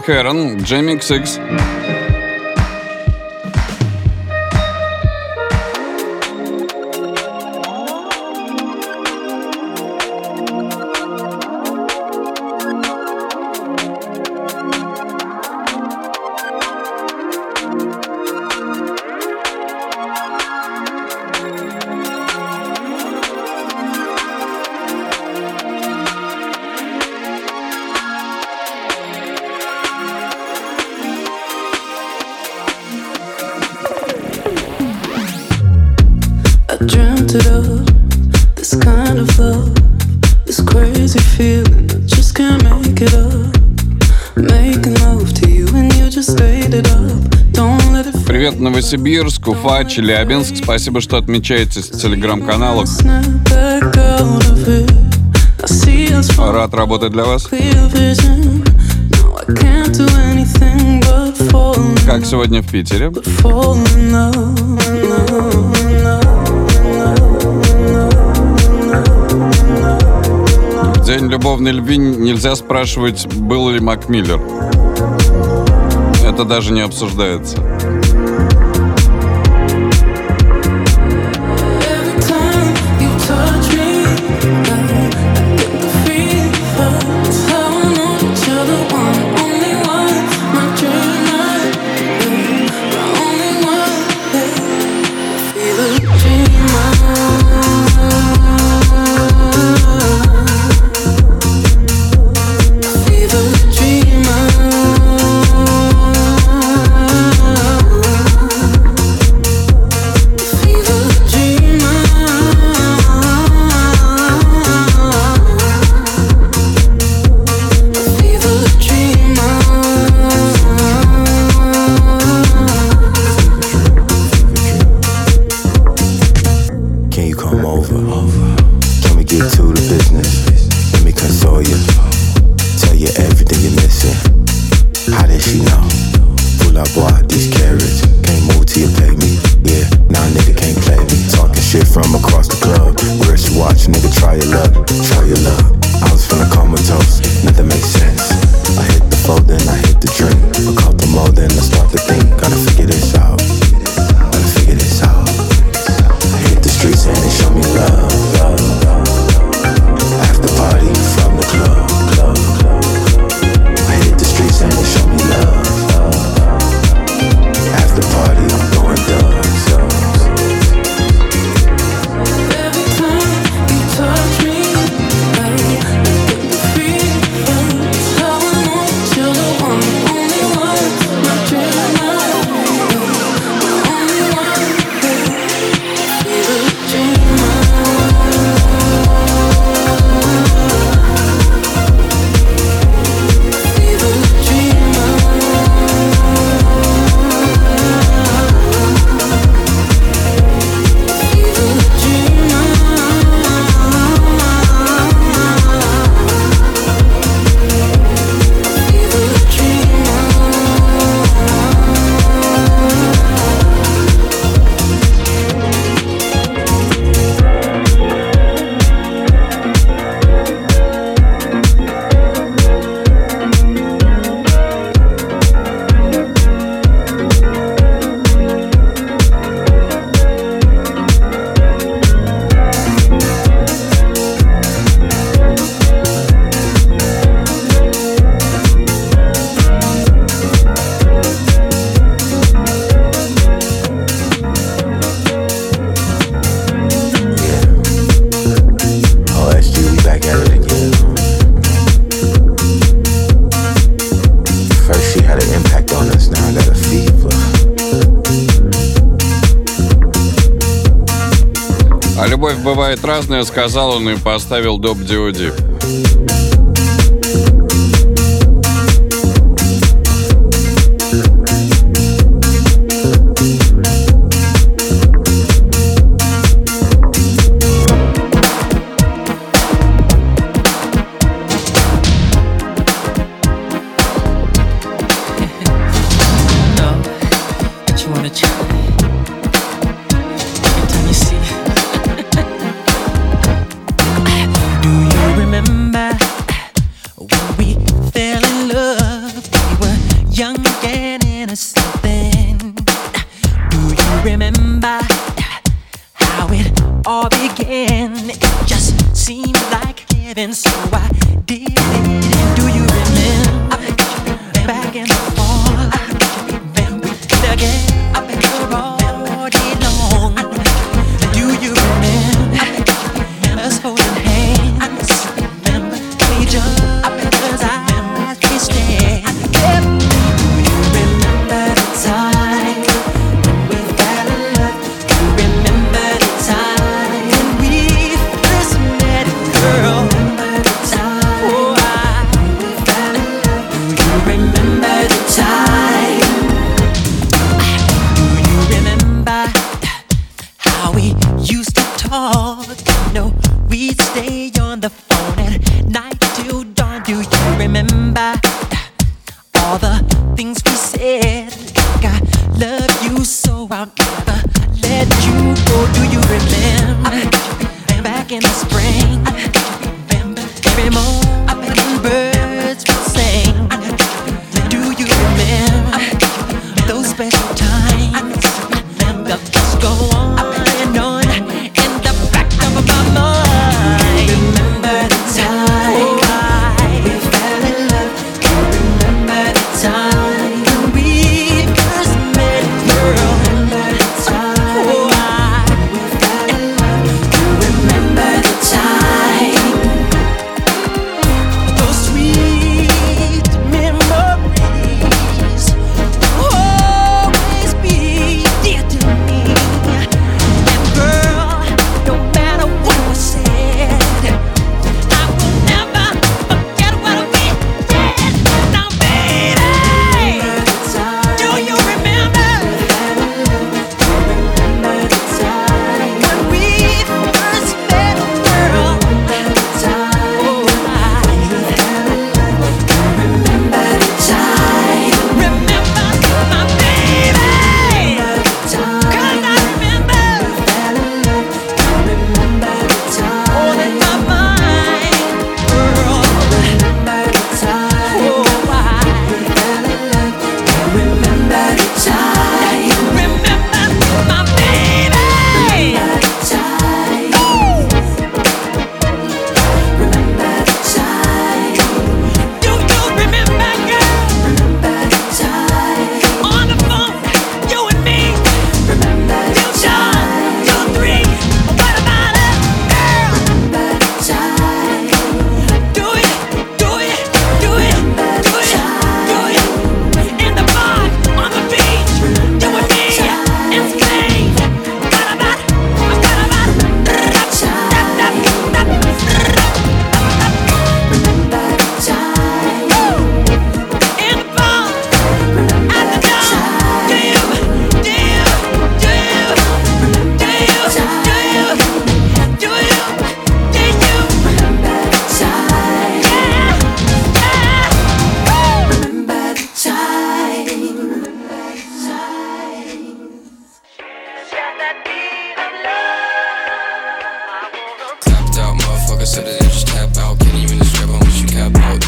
Speaker 24: Кэт Хэрон, Джемми XX. Новосибирск, Уфа, Челябинск. Спасибо, что отмечаетесь в телеграм-каналах. Рад работать для вас. Как сегодня в Питере? В день любовной любви нельзя спрашивать, был ли Макмиллер. Это даже не обсуждается. Сказал, он и поставил доп. диоди.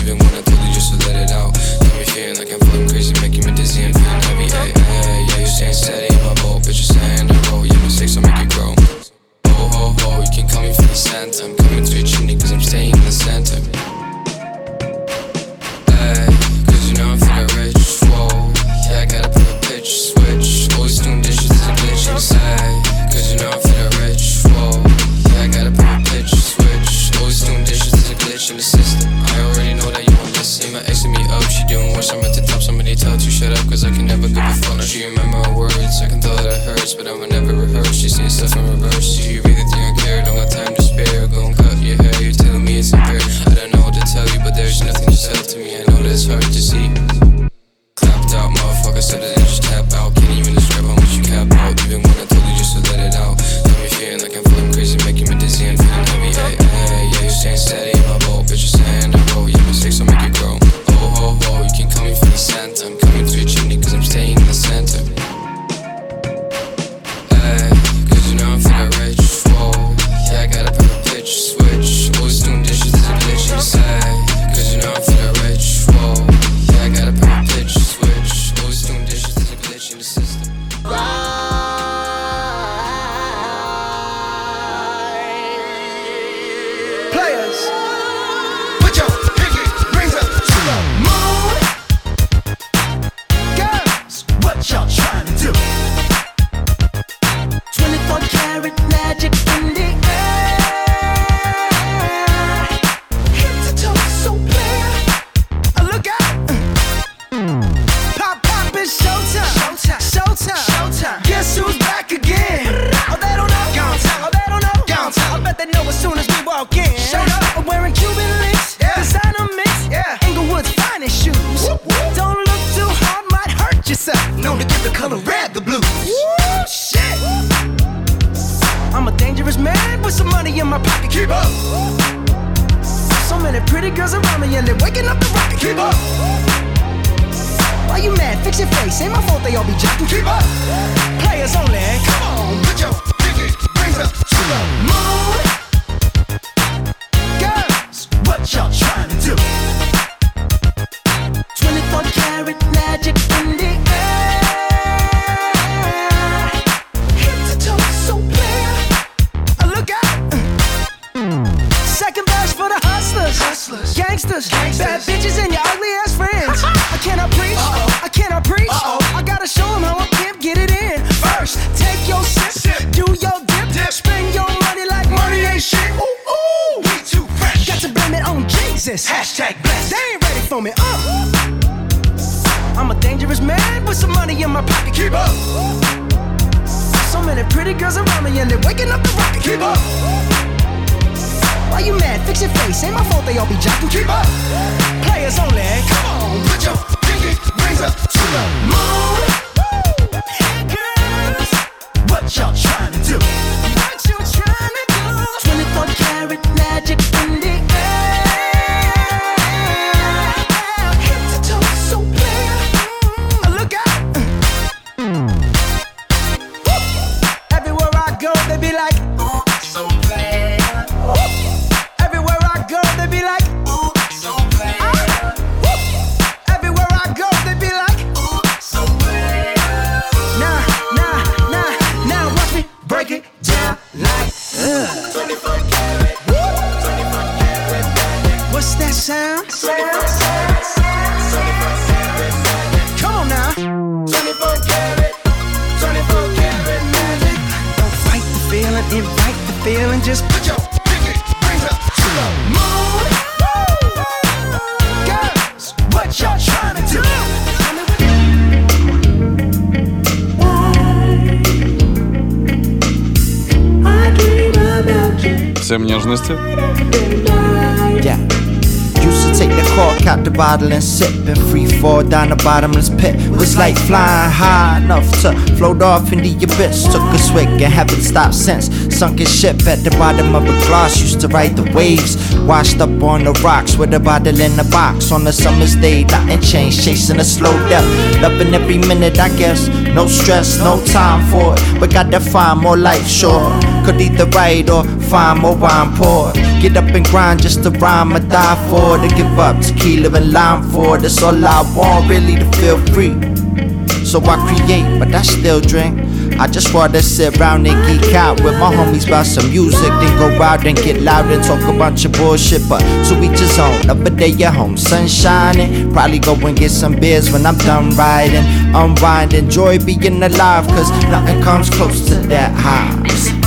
Speaker 25: even when I told you just to let it out. Got me feeling like I'm fucking crazy, making me dizzy and feeling heavy. Hey, hey, yeah, you staying steady in my boat, bitch, you're saying the road. Your mistakes will make it grow. Oh, ho, ho, you can call me for the cent, I'm coming to you.
Speaker 26: Всем нежности.
Speaker 27: Yeah. Used to take the cork out the bottle and sip and free fall down the bottomless pit. Was like flying high enough to float off in the abyss. Took a swig and haven't stopped since. Sunken ship at the bottom of a glass. Used to ride the waves. Washed up on the rocks with a bottle in a box. On a summer's day, nothing changed. Chasing a slow death. Loving every minute, I guess. No stress, no time for it. But gotta find more life, sure. Could either ride or find more wine pour. Get up and grind just to rhyme or die for. To give up tequila and lime for. That's all I want, really to feel free. So I create, but I still drink. I just wanna sit around and geek out with my homies about some music. Then go out and get loud and talk a bunch of bullshit. But to each his own. Up a day at home, sun shining. Probably go and get some beers when I'm done riding. Unwind, enjoy being alive, cause nothing comes close to that high.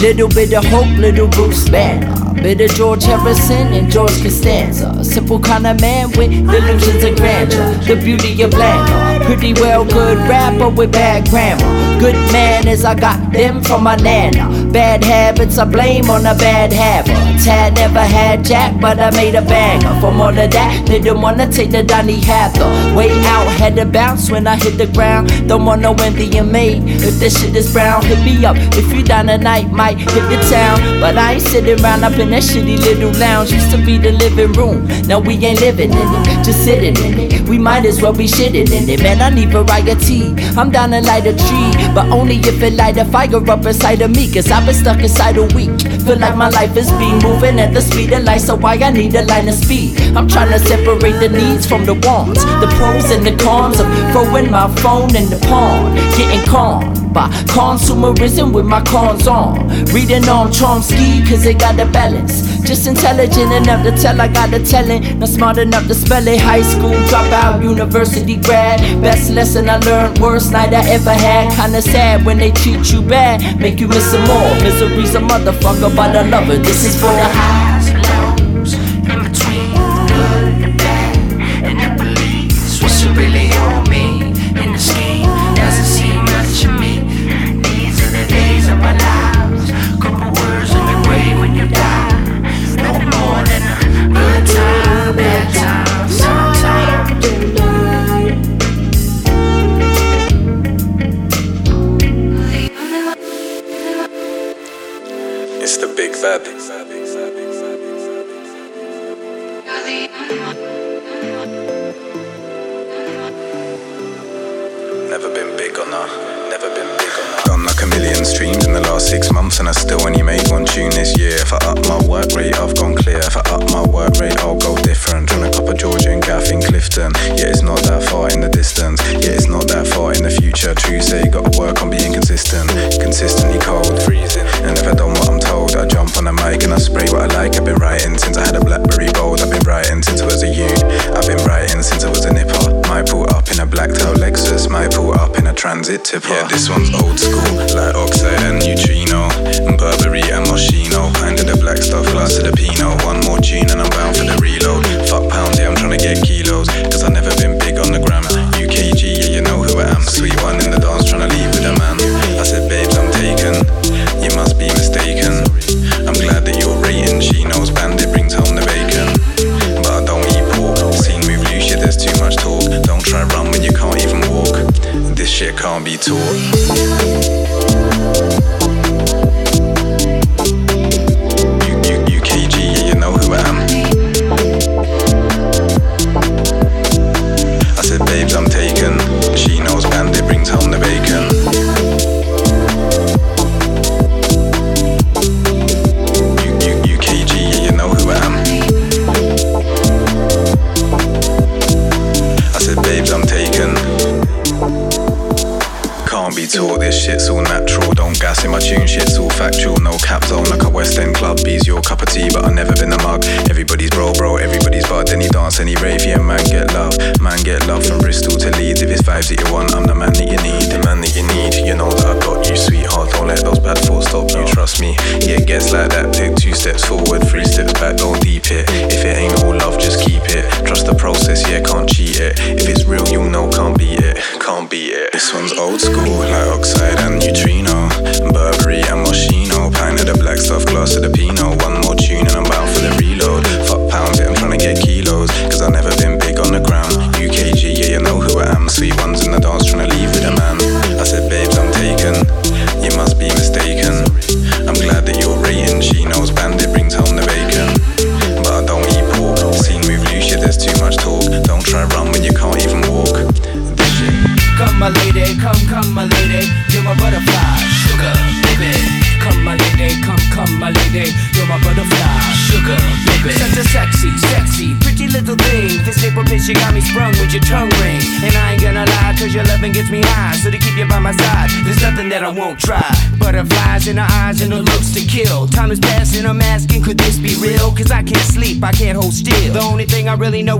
Speaker 27: Little bit of hope, little Bruce Banner. Bit of George Harrison and George Costanza. Simple kind of man with delusions of grandeur. The beauty of land. Pretty well good rapper with bad grammar. Good manners, I got them from my nana.
Speaker 28: Bad habits I blame on a bad habit. Tad never had jack, but I made a banger. From all of that, didn't wanna take the Donny Hathor. Way out, had to bounce when I hit the ground. Don't want no envy in me. If this shit is brown, hit me up. If you down tonight, might hit the town. But I ain't sitting around up in that shitty little lounge. Used to be the living room. Now we ain't living in it, just sitting in it. We might as well be shitting in it. Man, I need variety. I'm down to light a tree, but only if it light a fire up inside of me. Cause I've been stuck inside a week. Feel like my life is being moving at the speed of light, so why I need a line of speed? I'm trying to separate the needs from the wants, the pros and the cons of throwing my phone in the pond, getting calm by consumerism with my cons on. Reading on Chomsky, cause it got the balance. Just intelligent enough to tell I got the talent, not smart enough to spell it. High school dropout, university grad. Best lesson I learned, worst night I ever had. Kinda sad when they treat you bad, make you miss some more. Misery's a motherfucker, but I love it. This is for the highs
Speaker 29: tipper. Yeah, this one's old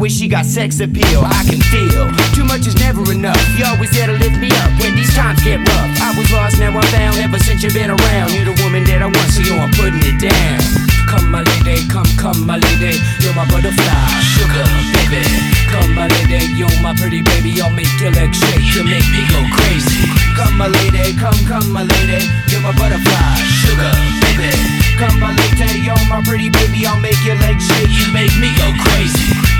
Speaker 30: really she got sex appeal. I can feel too much is never enough. You always there to lift me up when these times get rough. I was lost, now I'm found. Ever since you've been around, you're the woman that I want, so I'm putting it down. Come, my lady, come, come, my lady, you're my butterfly, sugar, baby. Come, my lady, you're my pretty baby, I'll make your legs shake, you make me go crazy. Come, my lady, come, come, my lady, you're my butterfly, sugar,
Speaker 9: sugar, baby. Come my lady, you're my pretty baby, I'll make your legs shake. You make me go crazy.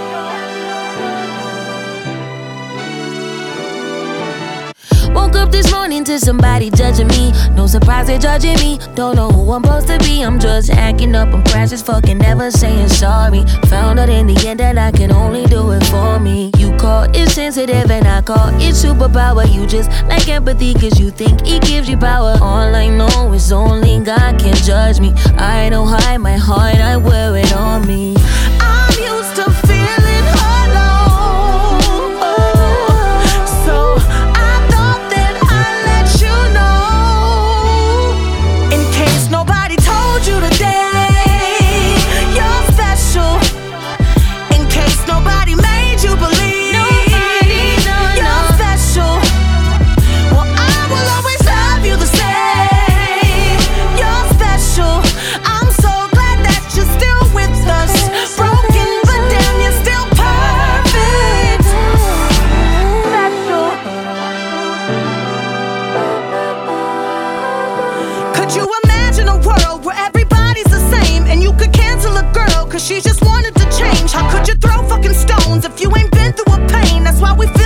Speaker 31: Woke up this morning to somebody judging me. No surprise they're judging me. Don't know who I'm supposed to be. I'm just acting up. I'm precious, fucking never saying sorry. Found out in the end that I can only do it for me. You call it sensitive and I call it superpower. You just like empathy cause you think it gives you power. All I know is only God can judge me. I don't hide my heart, I wear it on me. stones if you
Speaker 20: ain't
Speaker 32: been through a
Speaker 20: pain. That's
Speaker 33: why
Speaker 34: we.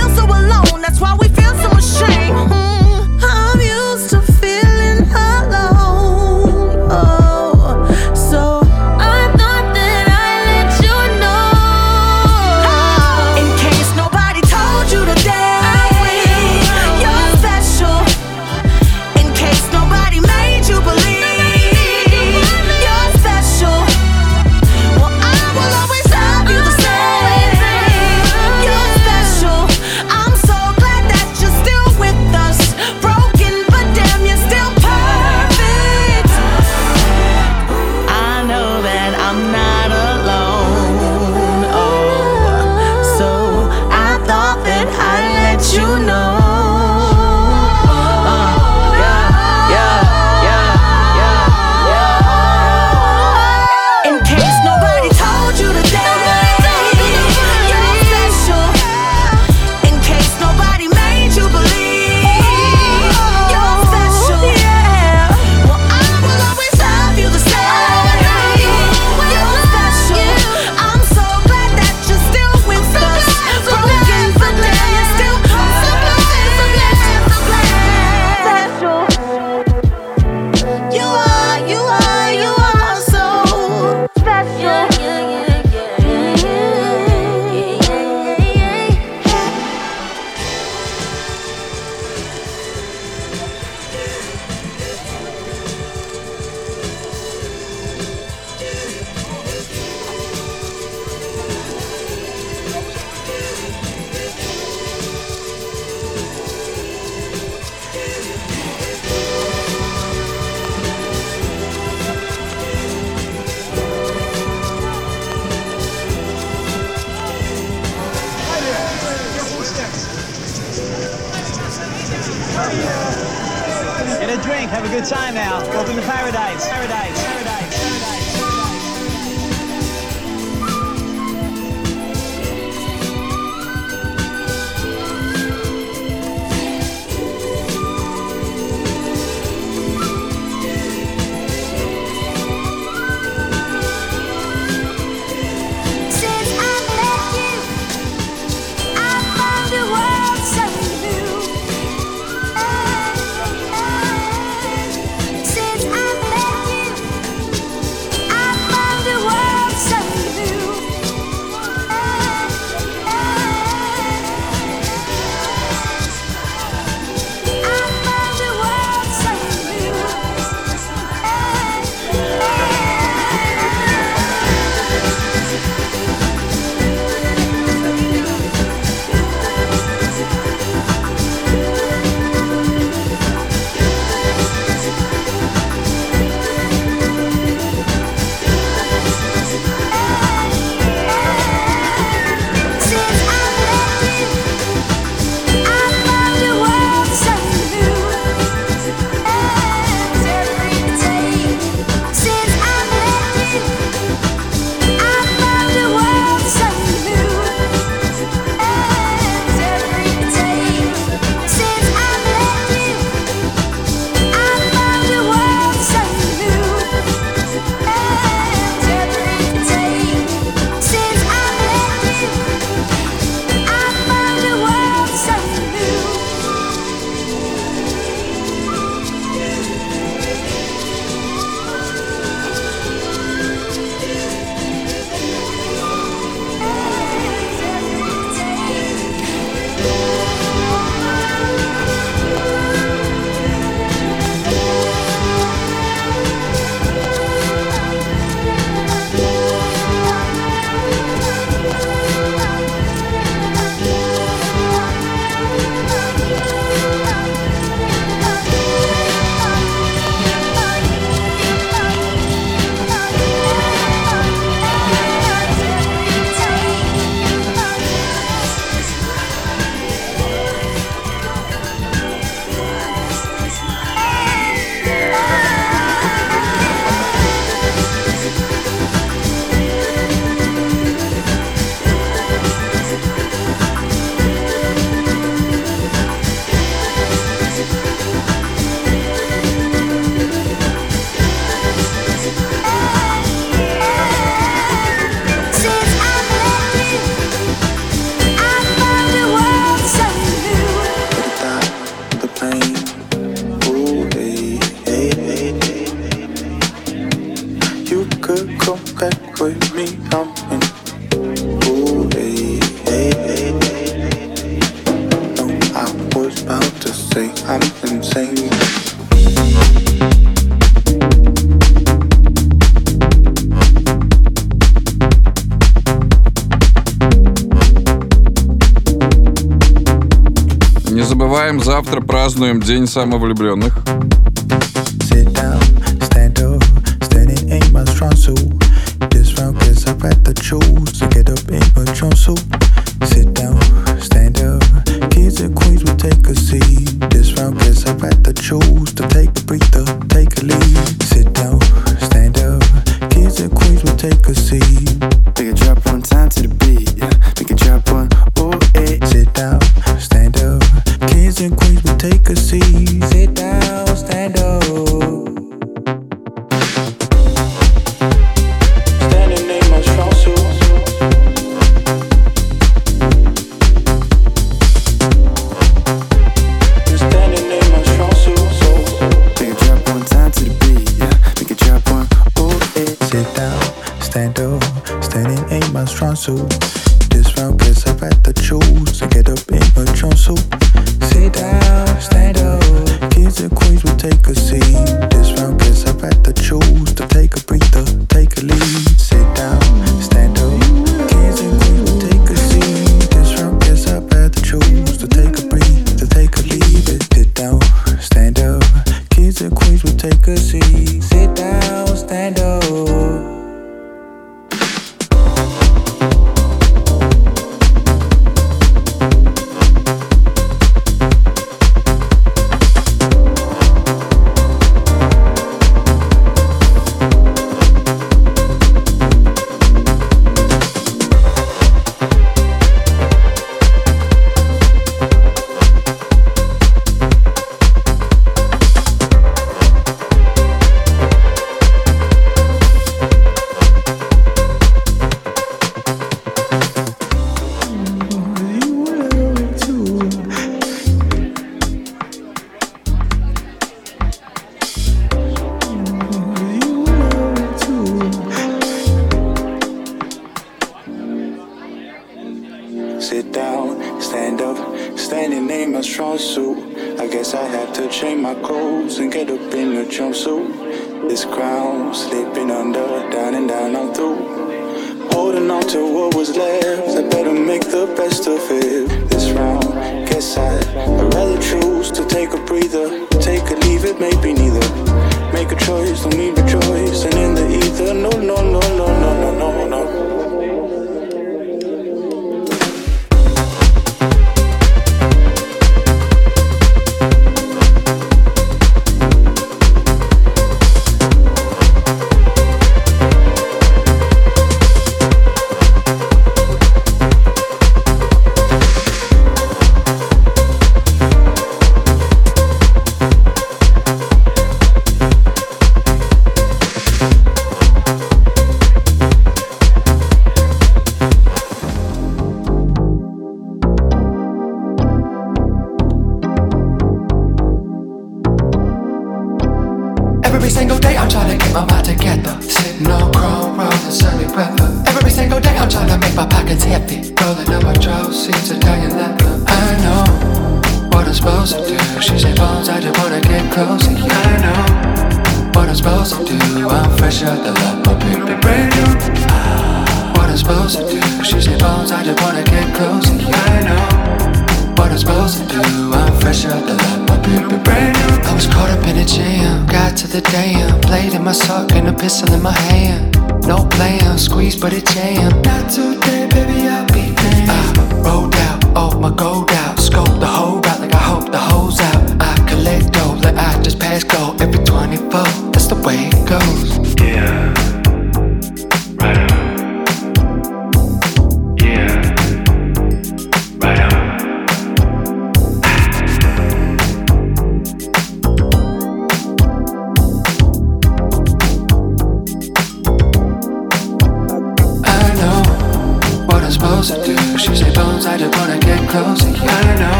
Speaker 35: Празднуем День самовлюбленных.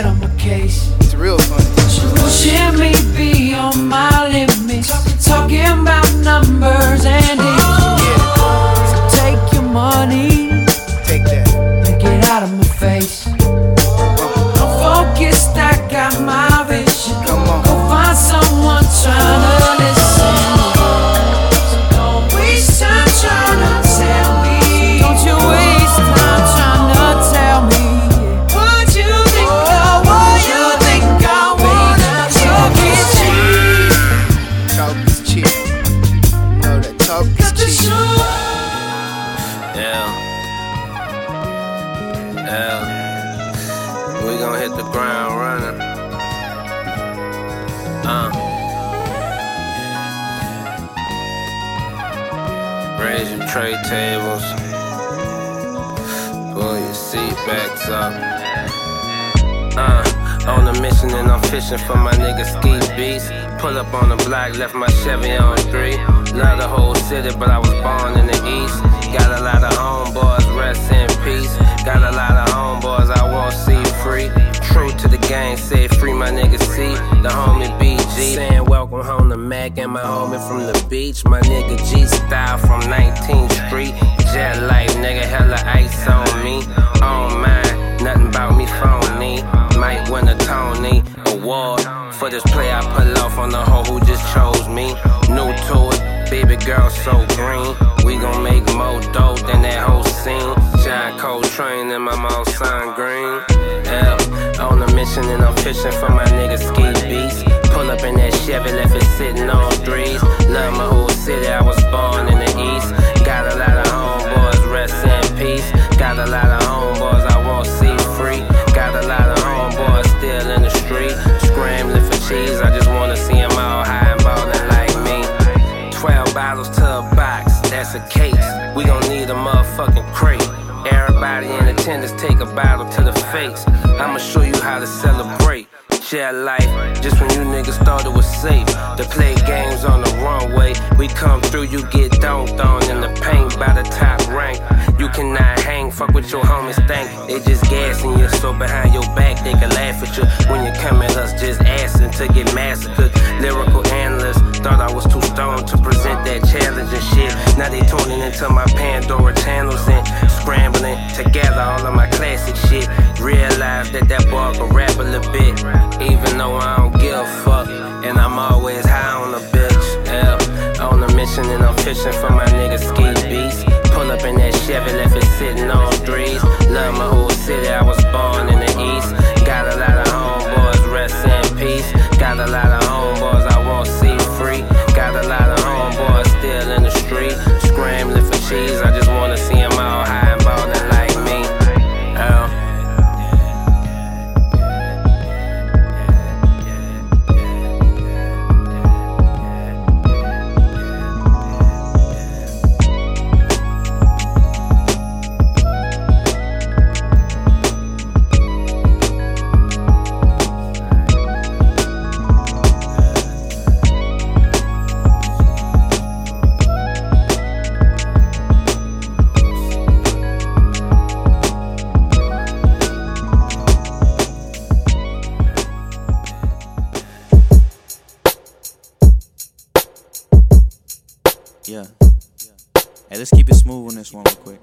Speaker 35: quiero mucho. Quick.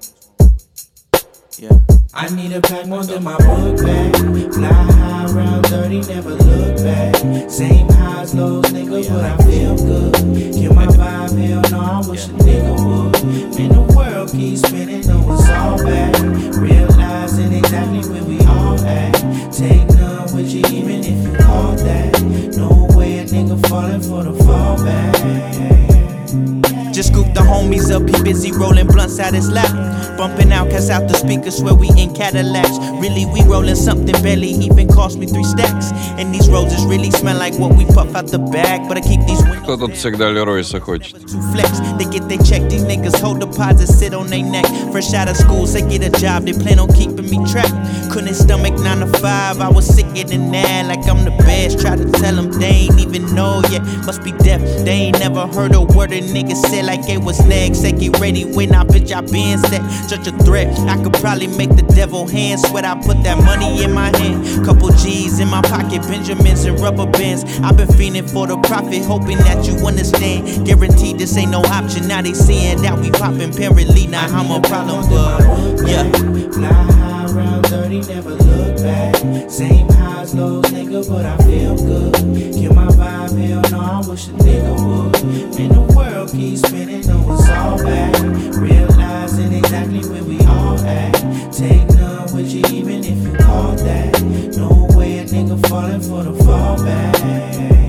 Speaker 35: Yeah.
Speaker 36: I need a pack more than my book bag. Fly high around 30, never look back. Same highs, lows, nigga, but I feel good. Kill my vibe, hell no, I wish a nigga would. Man, the world keeps spinning, know it's all bad. Realizing exactly where we all at. Take none with you, even if you call that. No way a nigga falling for the fallback.
Speaker 37: Just scooped the homies up, he busy rolling blunts out his lap. Bumping OutKast out the speakers where we in Cadillacs. Really, we rolling something barely even cost me three stacks. And these roses really smell like what we puff out the bag. But I keep these
Speaker 26: Кто тут всегда Леройса хочет?
Speaker 37: Flex, they get they check, these niggas hold deposits, sit on their neck. Fresh out of school, they get a job, they plan on keeping me trapped. Couldn't stomach nine to five, I was sick sicker than that, like I'm the best. Try to tell them they ain't even know yet, must be deaf. They ain't never heard a word a nigga said like it was next. Say get ready when I bitch I been set. Such a threat, I could probably make the devil hand sweat. I put that money in my hand, couple G's in my pocket, Benjamins and rubber bands. I've been fiending for the profit, hoping that you understand. Guaranteed this ain't no option. Now they seeing that we poppin' apparently. Now I'm a problem, but yeah.
Speaker 36: Fly high around 30, never look back. Same highs, lows, nigga, but I feel good. Kill my vibe, hell no, I wish a nigga would. Man, the world keeps spinning, know it's all bad. Realizing exactly where we all at. Take none with you, even if you call that. No way a nigga falling for the fallback.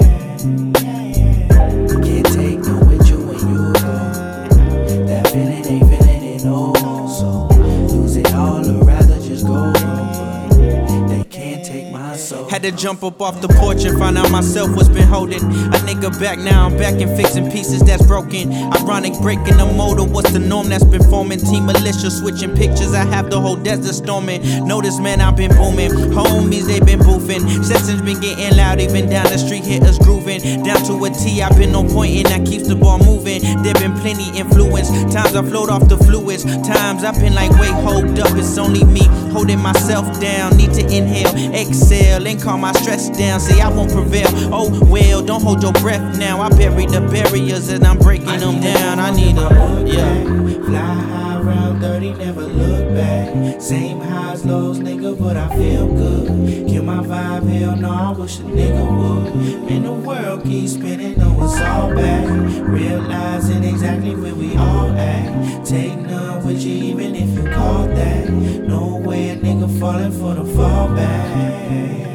Speaker 37: Had to jump up off the porch and find out myself what's been holding. A nigga back now, I'm back and fixing pieces that's broken. Ironic breaking the motor, what's the norm that's been forming? Team militia switching pictures, I have the whole desert storming. Notice, man, I've been booming. Homies, they been boofing. Sessions been getting loud, even down the street, hit us grooving. Down to a T, I've been on point and that keeps the ball moving. There been plenty influence. Times I float off the fluids. Times I've been like, wait, hold up, it's only me holding myself down. Need to inhale, exhale, and calm my stress down. Say I won't prevail. Oh well, don't hold your breath now. I bury the barriers and I'm breaking them down. I need a yeah.
Speaker 36: Fly high, round 30, never look back. Same highs, lows, nigga, but I feel good. Kill my vibe, hell no, I wish a nigga would. Man, the world keeps spinning, know it's all back. Realizing exactly where we all at. Take none with you, even if you call that. No way a nigga falling for the fallback.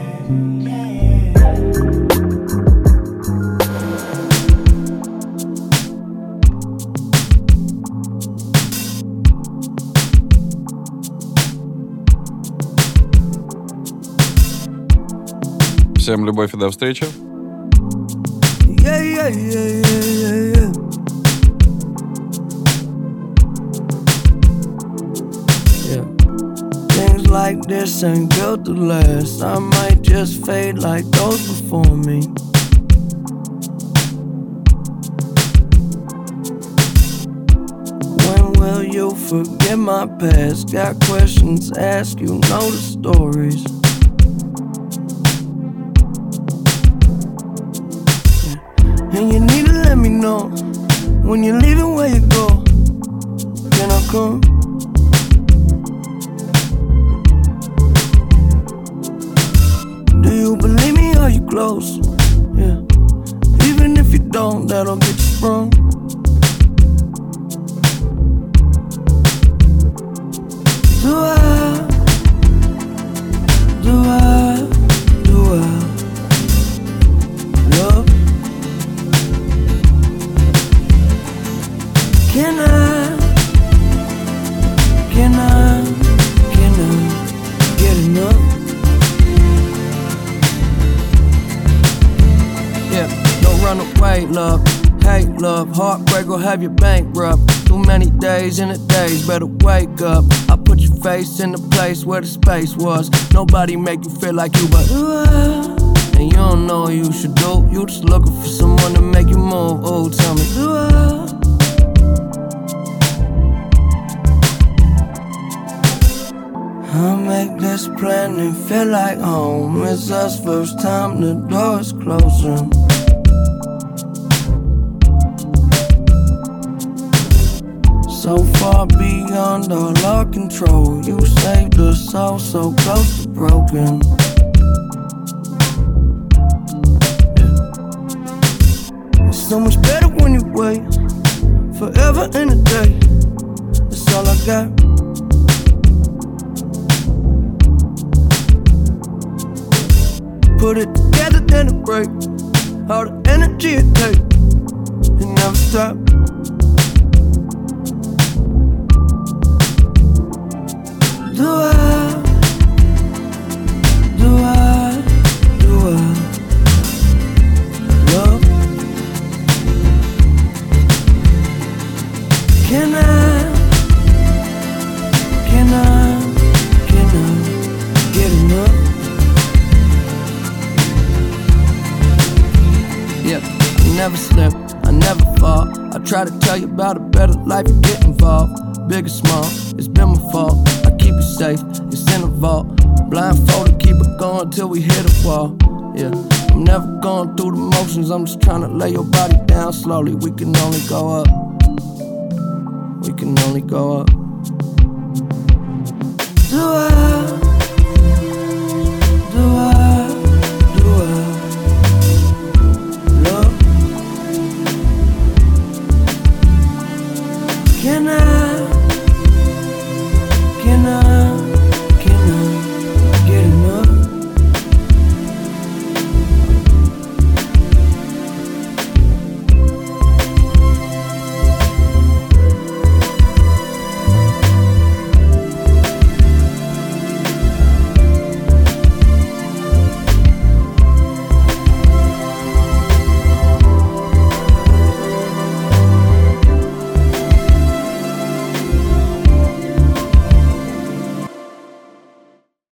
Speaker 2: Всем любовь и до встречи.
Speaker 38: Yeah, yeah, yeah, yeah, yeah. Like this and built to last. I might just fade like those before me. When will you forget my past? Got questions, ask you know the stories. And you need to let me know when you're leaving where you go. Can I come? Close? Yeah. Even if you don't, that'll get you sprung. Have you bankrupt. Too many days in the days, better wake up. I put your face in the place where the space was. Nobody make you feel like you, but and you don't know what you should do. You just looking for someone to make you move. Oh, tell me, do I? Make this plan and feel like home. It's us first time, the door's closing. All our control. You saved us all so close to broken. It's so much better when you wait forever in a day. That's all I got. Put it together, then it break. All the energy it takes, it never stop. Never slip, I never fall. I try to tell you about a better life, you get involved. Big or small, slowly. We can only go up. We can only go up.